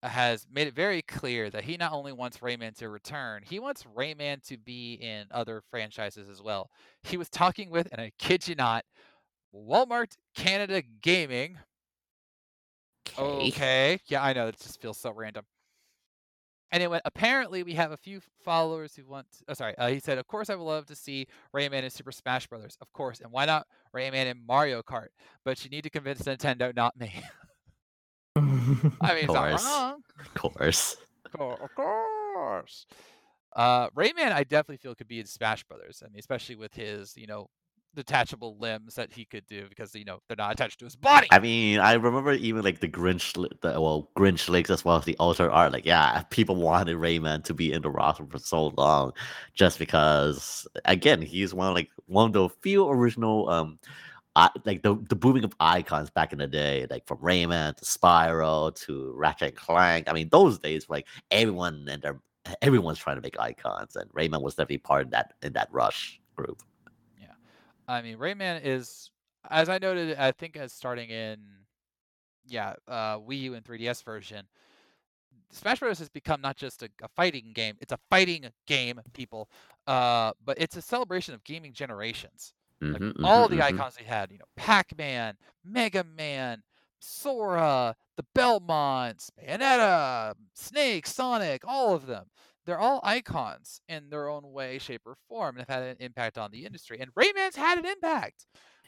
A: uh, has made it very clear that he not only wants Rayman to return, he wants Rayman to be in other franchises as well. He was talking with, and I kid you not, Walmart Canada Gaming. Okay. Yeah, I know. It just feels so random. And it went, apparently, we have a few followers who want. Oh, sorry. Uh, he said, Of course, I would love to see Rayman in Super Smash Brothers. Of course. And why not Rayman in Mario Kart? But you need to convince Nintendo, not me. [laughs] I [laughs] mean, he's not wrong.
B: Of course.
A: Of course. Uh, Rayman, I definitely feel could be in Smash Brothers. I mean, especially with his, you know, detachable limbs that he could do because you know they're not attached to his body.
B: I mean, I remember even like the Grinch, the well, Grinch leaks as well as the alter art. Like, yeah, [laughs] people wanted Rayman to be in the roster for so long, just because again, he's one of like one of the few original, um, I, like the the booming of icons back in the day, like from Rayman to Spyro to Ratchet and Clank. I mean, those days, like everyone and their everyone's trying to make icons, and Rayman was definitely part of that in that rush group.
A: I mean, Rayman is, as I noted, I think as starting in, yeah, uh, Wii U and 3DS version, Smash Bros. has become not just a, a fighting game; it's a fighting game, people. Uh, but it's a celebration of gaming generations. Like
B: Mhm,
A: all
B: mhm,
A: the
B: mhm.
A: icons we had, you know, Pac-Man, Mega Man, Sora, the Belmonts, Bayonetta, Snake, Sonic, all of them. They're all icons in their own way, shape, or form, and have had an impact on the industry. And Rayman's had an impact.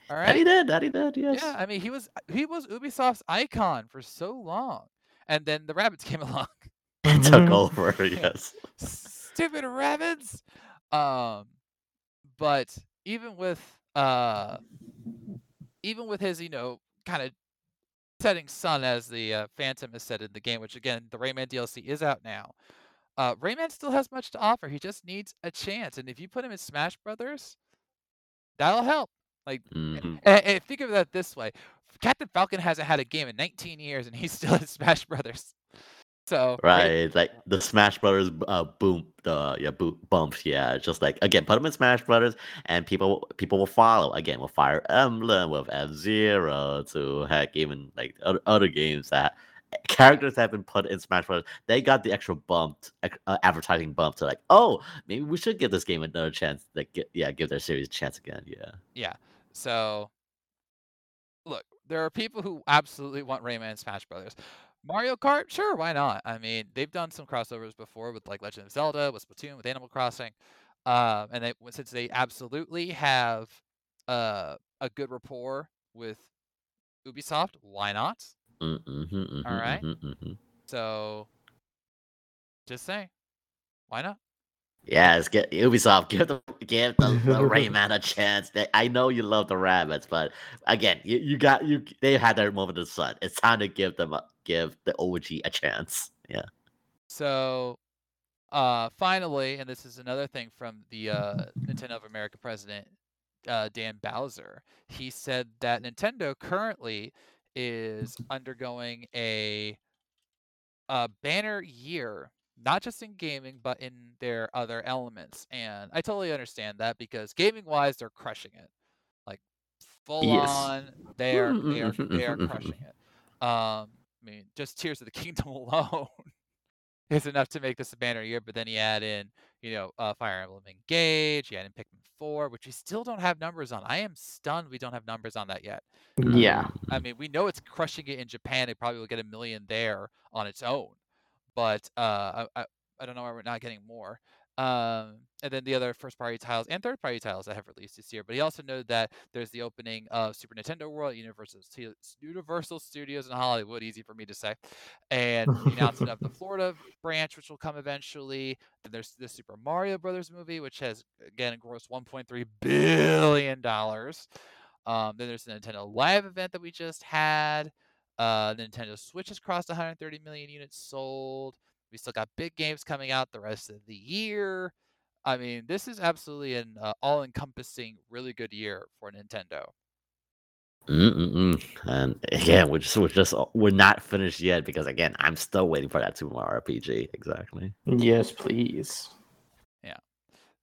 A: All right,
B: That he did. That he did. Yes.
A: Yeah, I mean, he was he was Ubisoft's icon for so long, and then the Rabbids [laughs] came along.
B: And took [laughs] over. [laughs] Yes.
A: stupid Rabbids. Um, but even with uh, even with his you know kind of setting sun as the uh, Phantom has set in the game, which again the Rayman DLC is out now. Uh, Rayman still has much to offer. He just needs a chance, and if you put him in Smash Brothers, that'll help. Like,
B: Mhm.
A: and, and think of that this way: Captain Falcon hasn't had a game in 19 years, and he's [laughs] still in Smash Brothers. So Ray-
B: Right, like the Smash Brothers uh boom the yeah boom bumps, yeah. Just like again, put them in Smash Brothers and people people will follow. Again with Fire Emblem, with F Zero to heck even like other, other games that characters that have been put in Smash Bros. they got the extra bumped, uh, advertising bump to like, oh, maybe we should give this game another chance. Like get, yeah, give their series a chance again. Yeah.
A: Yeah. So, look, there are people who absolutely want Rayman and Smash Brothers. Mario Kart, sure, why not? I mean, they've done some crossovers before with like Legend of Zelda, with Splatoon, with Animal Crossing, um, and they since they absolutely have uh, a good rapport with Ubisoft, why not?
B: Mm-hmm,
A: All right.
B: mm-hmm.
A: So, just saying, why not?
B: Yes, get Ubisoft. [laughs] Give the give the, the Rayman [laughs] a chance. They, I know you love the Rabbids, but again, you, you got you. They had their moment of the sun. It's time to give them a, give the OG a chance. Yeah.
A: So, uh, finally, and this is another thing from the uh, Nintendo of America president, uh, Dan Bowser. He said that Nintendo currently is undergoing a, a banner year, not just in gaming, but in their other elements. And I totally understand that because gaming wise, they're crushing it. Like, full
B: Yes.
A: on, they are, they are, they are crushing it. Um, I mean, just Tears of the Kingdom [laughs] alone is enough to make this a banner year. But then you add in, you know, uh, Fire Emblem Engage, you add in Pikmin 4, which we still don't have numbers on. I am stunned we don't have numbers on that yet.
C: Yeah.
A: I mean, we know it's crushing it in Japan. It probably will get a million there on its own. but uh, I, I I don't know why we're not getting more. Um, and then the other first party titles and third party titles that have released this year. But he also noted that there's the opening of Super Nintendo World, Universal Universal Studios in Hollywood, easy for me to say, and the announcement of the [laughs] Florida branch, which will come eventually. Then there's the Super Mario Brothers movie, which has again grossed 1.3 billion dollars. Um, then there's the Nintendo Live event that we just had. Uh, Nintendo Switch has crossed 130 million units sold. We still got big games coming out the rest of the year. I mean, this is absolutely an uh, all-encompassing, really good year for Nintendo.
B: Mm-mm-mm. And again, we're just we're just we're not finished yet because again, I'm still waiting for that Super Mario RPG. Exactly.
C: yes, please. Yeah.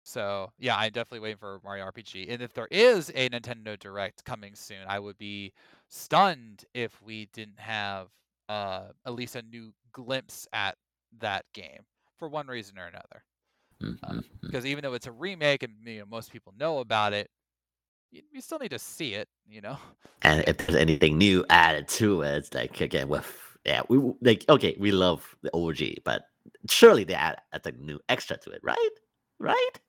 A: So yeah, I'm definitely waiting for Mario RPG. And if there is a Nintendo Direct coming soon, I would be stunned if we didn't have uh, at least a new glimpse at that game for one reason or another.
B: Mhm.
A: Because even though it's a remake and you know most people know about it, you, you still need to see it. You know.
B: And if there's anything new added to it, it's like again with yeah, we like okay, we love the OG, but surely they add a new extra to it, right? Right?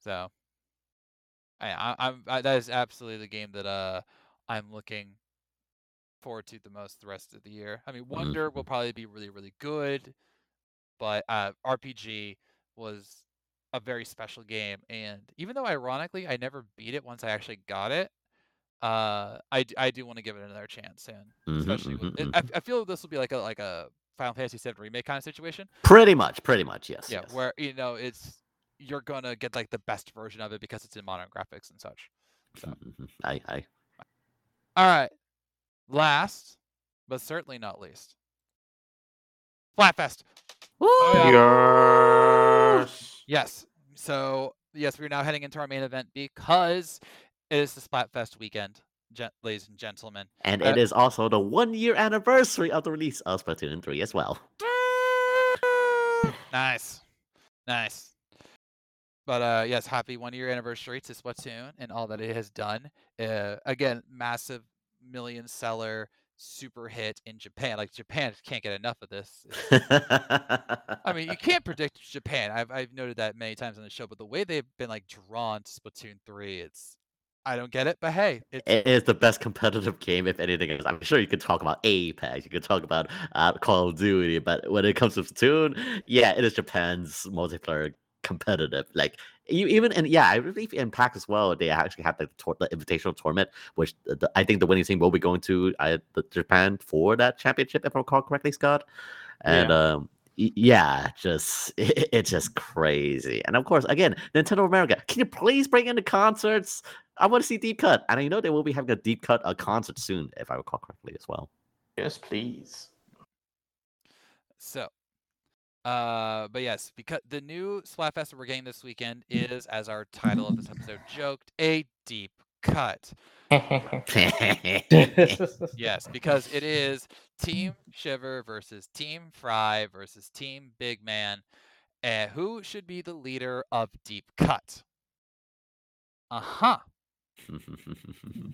A: So, I, I I'm I, that is absolutely the game that uh I'm looking forward to the most the rest of the year. I mean, Wonder will probably be really really good, but uh RPG was a very special game, and even though ironically I never beat it once I actually got it, uh I I do want to give it another chance, and
B: Mhm,
A: especially with,
B: mhm,
A: it, I, I feel this will be like a like a Final Fantasy VII remake kind of situation.
B: Pretty much, pretty much, yes.
A: Yeah,
B: yes.
A: where you know it's you're gonna get like the best version of it because it's in modern graphics and such. So,
B: Mhm. I, I
A: all right. Last, but certainly not least, Splatfest. Oh,
C: Yes.
A: Yes. So yes, we're now heading into our main event because it is the Splatfest weekend, gen- ladies and gentlemen.
B: and
A: Uh,
B: it is also the one year anniversary of the release of Splatoon 3 as well. [laughs]
A: Nice, nice. But uh, yes, happy one year anniversary to Splatoon and all that it has done. Uh, again, massive million seller, super hit in Japan. Like Japan can't get enough of this. [laughs] I mean, you can't predict Japan. I've I've noted that many times on the show, but the way they've been like drawn to Splatoon three, it's I don't get it, but hey, it's
B: It is the best competitive game, if anything is. I'm sure you could talk about Apex, you could talk about uh, Call of Duty, but when it comes to Splatoon, yeah, it is Japan's multiplayer competitive. Like even and yeah, I believe in PAX as well. They actually have like the, tour- the invitational tournament, which the, the- I think the winning team will be going to uh, the Japan for that championship, if I recall correctly, Scott. And um, yeah, just [laughs] it, it's just crazy. And of course, again, Nintendo America, can you please bring in the concerts? I want to see Deep Cut, and I know they will be having a Deep Cut a concert soon, if I recall correctly as well.
C: Yes, please.
A: So, uh, but yes, because the new Splatfest that we're getting this weekend is, as our title of this episode joked, a deep cut. [laughs] Yes, because it is Team Shiver versus Team Frye versus Team Big Man. And who should be the leader of Deep Cut? Uh huh.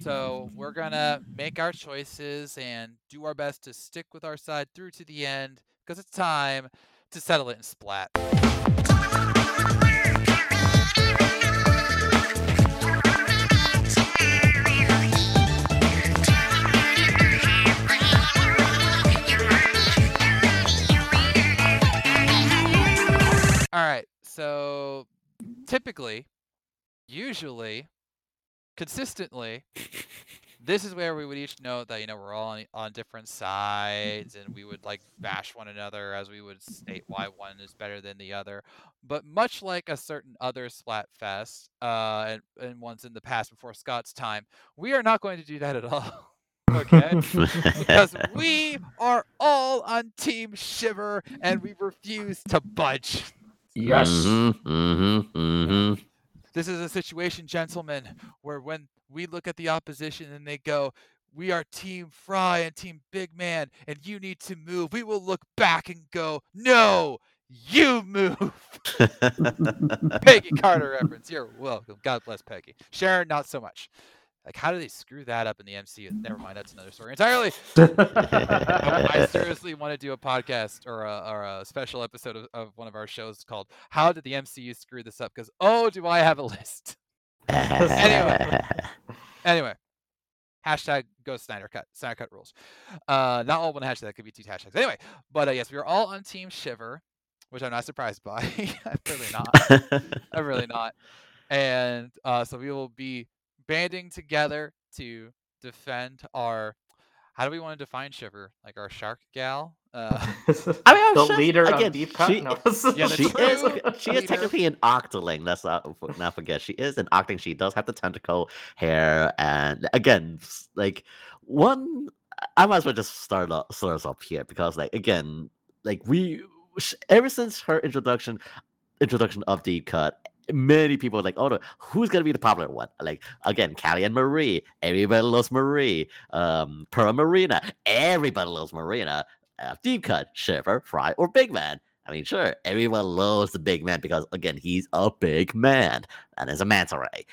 A: So we're gonna make our choices and do our best to stick with our side through to the end because it's time to settle it in splat. All right. So typically, usually, consistently, this is where we would each know that you know we're all on, on different sides and we would like bash one another as we would state why one is better than the other but much like a certain other splatfest uh and, and ones in the past before scott's time we are not going to do that at all [laughs] okay because we [laughs] are all on team shiver and we refuse to budge
C: Yes.
B: Mm-hmm, mm-hmm, mm-hmm.
A: This is a situation, gentlemen, where when we look at the opposition and they go, we are Team Frye and Team Big Man, and you need to move, we will look back and go, no, you move. [laughs] Peggy Carter reference. You're welcome. God bless Peggy. Sharon, not so much. Like, how do they screw that up in the MCU? Never mind, that's another story entirely. [laughs] I, I seriously want to do a podcast or a, or a special episode of, of one of our shows called "How Did the MCU Screw This Up?" Because oh, do I have a list? Anyway. [laughs] Anyway, hashtag go Snyder Cut. Snyder Cut rules. Uh, not all one hashtag. That could be two hashtags. Anyway, but uh, yes, we are all on Team Shiver, which I'm not surprised by. [laughs] I'm really not. I'm really not. And uh, so we will be banding together to defend our. How do we want to define Shiver? Like our shark gal? Uh, [laughs]
B: I mean, I'm
C: the
B: sure-
C: leader
B: again,
C: of Deep Cut.
B: she-
C: No. [laughs]
A: Yeah,
B: she is [laughs] she is technically an octoling. Let's not f- not forget she is an octoling. She does have the tentacle hair, and again, like one, I might as well just start up, start us up here because, like, again, like we ever since her introduction, introduction of Deep Cut. Many people are like, oh, no, who's gonna be the popular one? Like again, Callie and Marie. Everybody loves Marie. Um, Pearl Marina. Everybody loves Marina. Uh, deep cut, Shiver, Frye, or Big Man. I mean, sure, everyone loves the big man because, again, he's a big man and is a manta ray.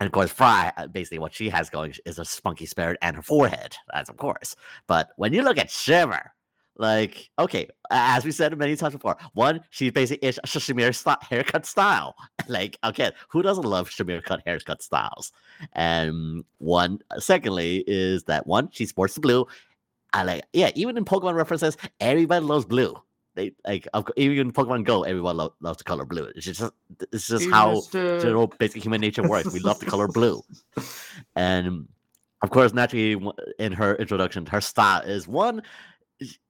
B: And of course, Frye, uh, basically, what she has going is a spunky spirit and her forehead. That's of course. But when you look at Shiver, like, okay, as we said many times before, one, she basically is Shamir st- haircut style. [laughs] like, again, who doesn't love Shamir cut haircut styles? And one, uh, secondly, is that one, she sports the blue. I like, yeah, even in Pokemon references, everybody loves blue. They like, even in Pokemon Go, everyone lo- loves the color blue. It's just, it's just how general basic human nature works. We love the color blue. [laughs] And of course, naturally, in her introduction, her style is one.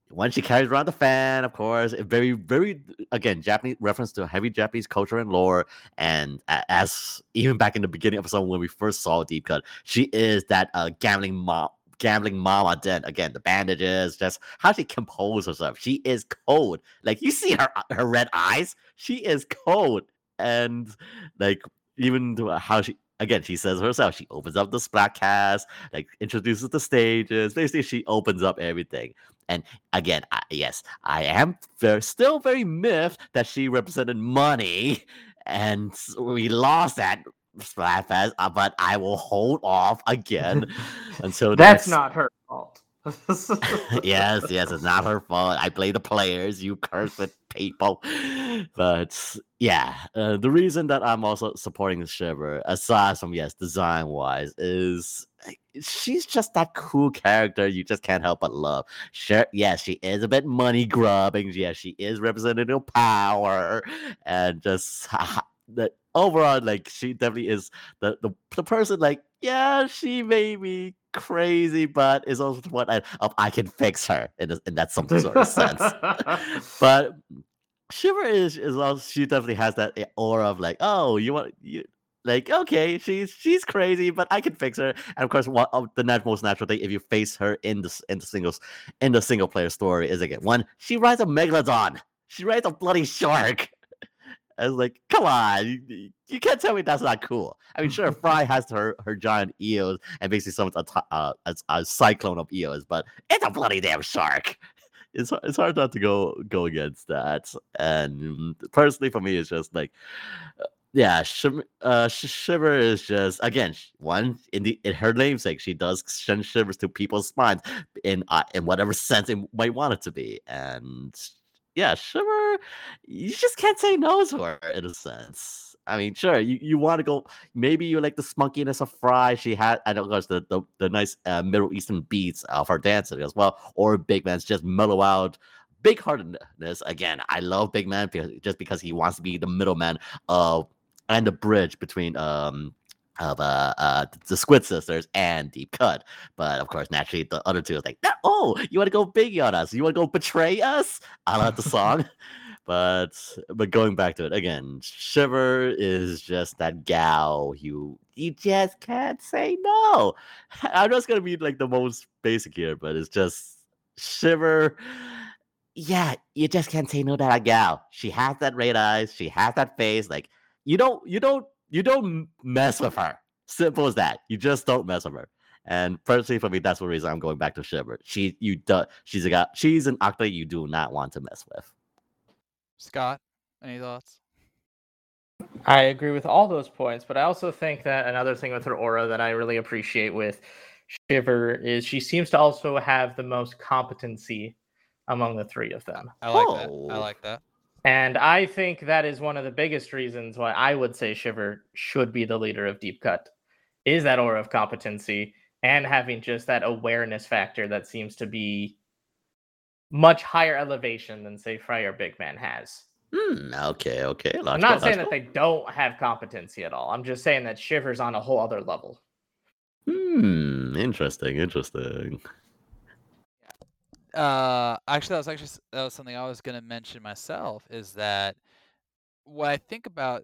B: One she carries around the fan, of course, very, very again Japanese reference to heavy Japanese culture and lore. And as even back in the beginning of episode when we first saw Deep Cut, she is that uh, gambling mom, gambling mama. Then again, the bandages, just how she composes herself. She is cold. Like you see her her red eyes. She is cold, and like even how she again she says herself she opens up the splatcast like introduces the stages basically she opens up everything and again I, yes i am very, still very miffed that she represented money and we lost that splatfest uh, but i will hold off again [laughs] until
C: That's
B: next-
C: not her fault. [laughs]
B: yes, yes, it's not her fault. I blame the players, you cursed people. But yeah, uh, the reason that I'm also supporting the Shiver, aside from yes, design wise, is she's just that cool character you just can't help but love. Sure, yes, she is a bit money grubbing. Yes, she is representing power, and just that overall, like she definitely is the the, the person. Like, yeah, she may be crazy, but is also what I, uh, of I can fix her in a, in that some sort of sense. [laughs] but Shiver is is also she definitely has that eh, aura of like, oh, you want you like okay, she's she's crazy, but I can fix her. And of course, one of the most natural thing if you face her in the in the singles in the single player story is again one, she rides a megalodon. She rides a bloody shark. I was like, come on, you, you- can't tell me that's not cool. I mean, sure, Frye [laughs] has her her giant eels and basically summons a, uh, a, a cyclone of eels, but it's a bloody damn shark. It's it's hard not to go go against that. And personally, for me, it's just like, yeah, Shim- uh, Shiver is just again one in the in her namesake. She does send shivers to people's spines in uh, in whatever sense it might want it to be, and yeah, Shiver, you just can't say no to her in a sense. I mean, sure, you, you want to go. Maybe you like the spunkiness of Frye. She had, and of course, the the, the nice uh, Middle Eastern beats of her dancing as well. Or Big Man's just mellow out, big heartedness. Again, I love Big Man because, just because he wants to be the middleman of and the bridge between um of uh, uh the Squid Sisters and Deep Cut. But of course, naturally, the other two is like, oh, you want to go biggie on us? You want to go betray us? I love the song. [laughs] but but going back to it again, Shiver is just that gal you you just can't say no. I'm just gonna be like the most basic here, but it's just Shiver. Yeah, you just can't say no to that gal. She has that red eyes. She has that face. Like you don't you don't you don't mess with her. Simple as that. You just don't mess with her. And personally, for me, that's the reason I'm going back to Shiver. She you do she's a guy. She's an octa you do not want to mess with.
A: Scott, any thoughts?
C: I agree with all those points, but I also think that another thing with her aura that I really appreciate with Shiver is she seems to also have the most competency among the three of them.
A: I like that.
B: Oh.
A: I like that.
C: And I think that is one of the biggest reasons why I would say Shiver should be the leader of Deep Cut is that aura of competency and having just that awareness factor that seems to be much higher elevation than say Fire Big Man has.
B: Hmm, okay, okay.
C: I'm not saying that they don't have competency at all. I'm just saying that Shiver's on a whole other level.
B: Hmm, interesting, interesting.
A: Uh, actually, that was actually that was something I was gonna mention myself. Is that when I think about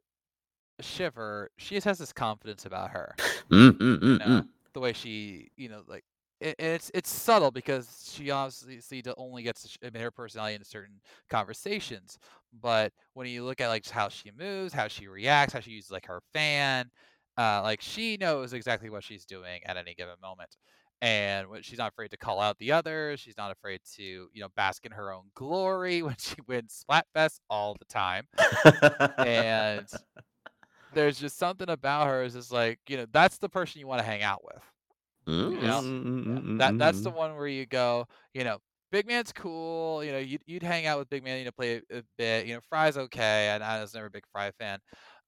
A: Shiver, she just has this confidence about her.
B: Mm, mm, mm,
A: you know,
B: mm.
A: the way she, you know, like it, it's it's subtle because she obviously only gets to admit her personality in certain conversations. But when you look at like how she moves, how she reacts, how she uses like her fan, uh, like she knows exactly what she's doing at any given moment, and when she's not afraid to call out the others. She's not afraid to you know bask in her own glory [laughs] when she wins Splatfest all the time and there's just something about her is just like you know that's the person you want to hang out with
B: Mm,
A: Yeah.
B: mm, mm, mm, mm,
A: that
B: mm,
A: that's the
B: mm.
A: one where you go you know big man's cool you know you'd, you'd hang out with big man you know play a, a bit you know frye's okay and i was never a big frye fan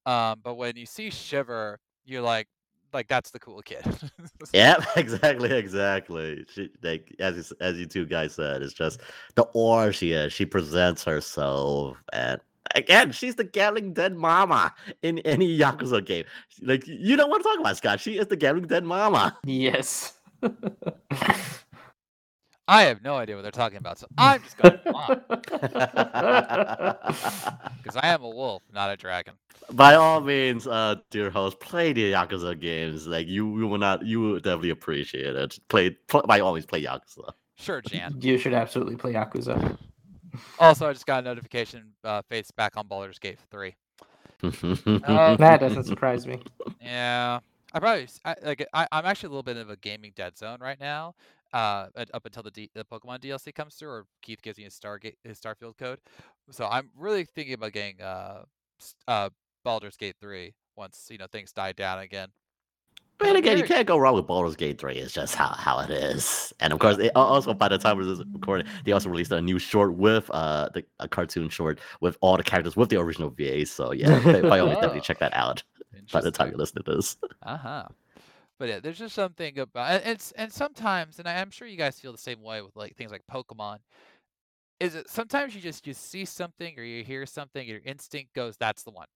A: um but when you see shiver you're like like that's the cool kid [laughs]
B: Yep, [laughs] exactly, exactly. She like as you, as you two guys said, it's just the aura she is. She presents herself, and again, she's the gambling dead mama in any Yakuza game. Like you don't want to talk about Scott. She is the gambling dead mama.
C: Yes. [laughs]
A: i have no idea what they're talking about so i'm just going on [laughs] because i am a wolf not a dragon
B: By all means, uh, dear host, play the Yakuza games. Like you, you will not, you will definitely appreciate it. Play, pl- by all means, play Yakuza.
A: sure jan
C: you should absolutely play Yakuza.
A: also i just got a notification uh faith's back on Baldur's gate 3
C: Uh, [laughs] that doesn't surprise me.
A: Yeah, I probably s- I, like I, I'm actually a little bit of a gaming dead zone right now. Uh, up until the D, the Pokemon DLC comes through, or Keith gives me his Stargate his Starfield code. So I'm really thinking about getting uh uh Baldur's Gate three once you know things die down again.
B: I mean,
A: I'm
B: again, you can't go wrong with Baldur's Gate 3. It's just how, how it is. And of course, it, also by the time this is recorded, they also released a new short with uh the a cartoon short with all the characters with the original VA. So yeah, by all means, definitely [laughs] check that out by the time you listen to this.
A: Uh huh. But yeah, there's just something about and it's and sometimes, and I, I'm sure you guys feel the same way with like things like Pokemon. Is it sometimes you just you see something or you hear something, your instinct goes, "That's the one."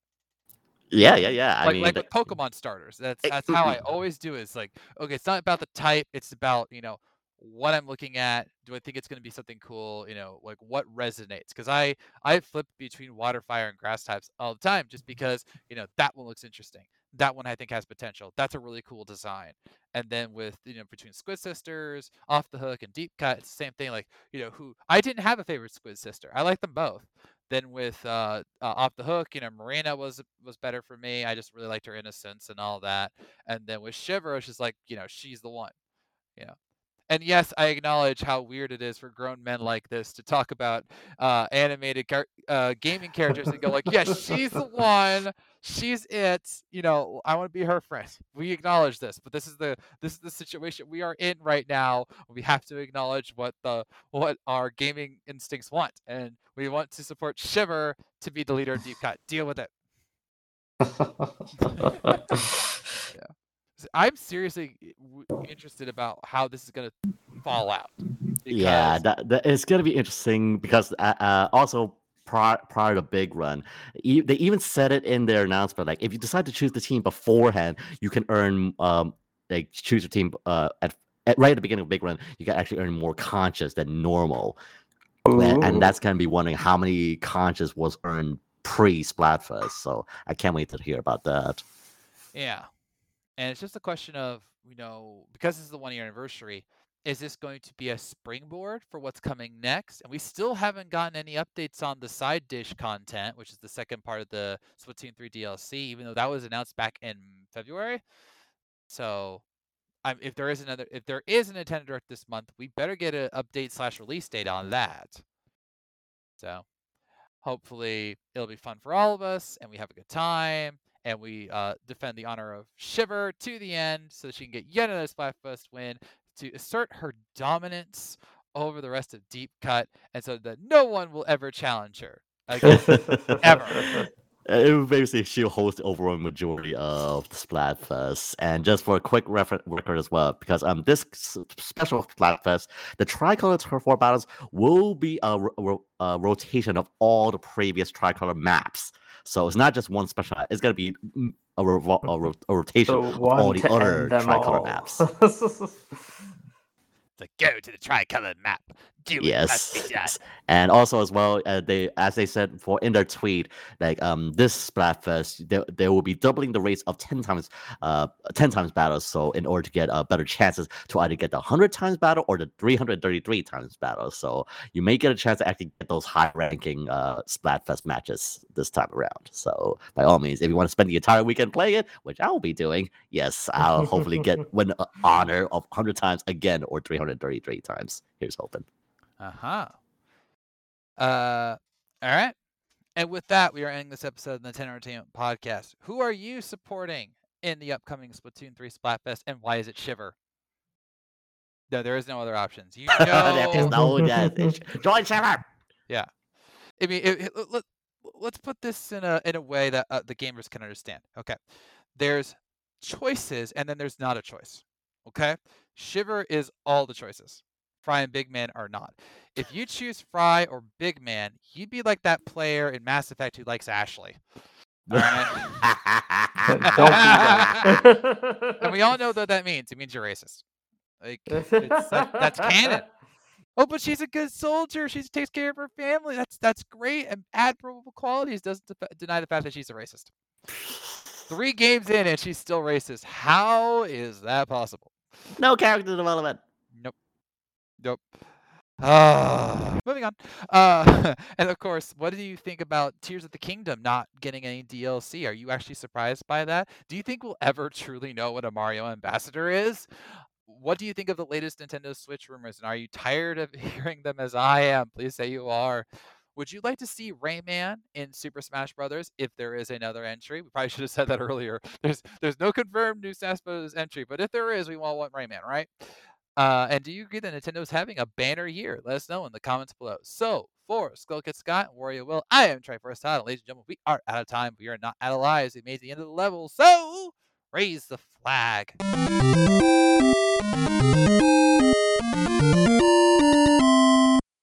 B: Yeah, yeah, yeah. I
A: like
B: mean,
A: like with Pokemon starters. That's that's mm, how mm.
B: I
A: always do. It's like okay, it's not about the type. It's about you know what I'm looking at. Do I think it's going to be something cool? You know, like what resonates? Because I I flip between water, fire, and grass types all the time, just because you know that one looks interesting. That one I think has potential. That's a really cool design. And then with you know between Squid Sisters, Off the Hook, and Deep Cut, it's the same thing. Like you know who I didn't have a favorite Squid Sister. I like them both. Then with uh, uh, off the hook, you know, Marina was was better for me. I just really liked her innocence and all that. And then with Shiver, it's just like, you know, she's the one. You know. And yes, I acknowledge how weird it is for grown men like this to talk about uh, animated car- uh, gaming characters and go like, "Yeah, she's the one. She's it." You know, I want to be her friend. We acknowledge this, but this is the this is the situation we are in right now. We have to acknowledge what the what our gaming instincts want, and we want to support Shiver to be the leader of Deep Cut. Deal with it. [laughs] [laughs] S- I'm seriously interested about how this is going to fall out.
B: Yeah, that, that it's gonna be interesting because uh, uh, also prior prior to Big Run, e- they even said it in their announcement. Like, if you decide to choose the team beforehand, you can earn um like choose your team uh at, at right at the beginning of Big Run, you can actually earn more conches than normal, A- and that's gonna be wondering how many conches was earned pre Splatfest. So I can't wait to hear about that.
A: Yeah. And it's just a question of, you know, because this is the one year anniversary, is this going to be a springboard for what's coming next? And we still haven't gotten any updates on the side dish content, which is the second part of the Splatoon 3 DLC, even though that was announced back in February. So I'm, if there is another if there is a Nintendo Direct this month, we better get an update slash release date on that. So Hopefully, it'll be fun for all of us, and we have a good time, and we uh, defend the honor of Shiver to the end, so she can get yet another Splatfest win to assert her dominance over the rest of Deep Cut, and so that no one will ever challenge her again. Ever.
B: Uh, [laughs] It basically she'll host the overall majority of the Splatfest. And just for a quick refer- record as well, because um this special Splatfest, the Tricolor Turf War battles will be a, a rotation of all the previous Tricolor maps. So it's not just one special. It's gonna be mm, a, ro- a, ro- a rotation
C: So
B: of all the other Tricolor
C: all.
B: maps. [laughs]
A: To go to the tricolor map. Do it must be
B: Yes, yes, and also as well, uh, they as they said for in their tweet, like um this Splatfest, they, they will be doubling the rates of ten times, uh, ten times battles. So in order to get uh, better chances to either get the hundred times battle or the three hundred thirty three times battle, so you may get a chance to actually get those high ranking uh Splatfest matches this time around. So by all means, if you want to spend the entire weekend playing it, which I will be doing, yes, I'll hopefully get [laughs] win uh, honor of hundred times again or three hundred thirty three times. Here's hoping.
A: Uh-huh. Uh all right. And with that, we are ending this episode of the Nintendo Entertainment Podcast. Who are you supporting in the upcoming Splatoon 3 Splatfest and why is it Shiver? No, there is no other options. You [laughs]
B: There is
A: know,
B: no yes. Join Shiver. Yeah.
A: I mean, it, it- let, us put this in a in a way that uh, the gamers can understand. Okay, there's choices, and then there's not a choice. Okay, Shiver is all the choices. Frye and Big Man are not. If you choose Frye or Big Man, you'd be like that player in Mass Effect who likes Ashley. [laughs]
C: Don't be that. [laughs]
A: And we all know what that means. It means you're racist. Like it's, that, that's canon. [laughs] Oh, but she's a good soldier. She takes care of her family. That's that's great and admirable qualities. Doesn't def- deny the fact that she's a racist. Three games in and she's still racist. How is that possible?
B: no character development.
A: Nope. Nope. Ah, moving on. Uh, [laughs] and of course, what do you think about Tears of the Kingdom not getting any DLC? Are you actually surprised by that? Do you think we'll ever truly know what a Mario ambassador is? What do you think of the latest Nintendo Switch rumors? And are you tired of [laughs] hearing them as I am? Please say you are. Would you like to see Rayman in Super Smash Brothers if there is another entry? We probably should have said that [laughs] earlier. There's there's no confirmed new Smash entry, but if there is, we all want Rayman, right? Uh, and do you agree that Nintendo's having a banner year? Let us know in the comments below. So, for Skull Kid Scott and Wario Will, I am Triforce Todd. Ladies and gentlemen, we are out of time. We are not out of lives. We made the end of the level. So, raise the flag.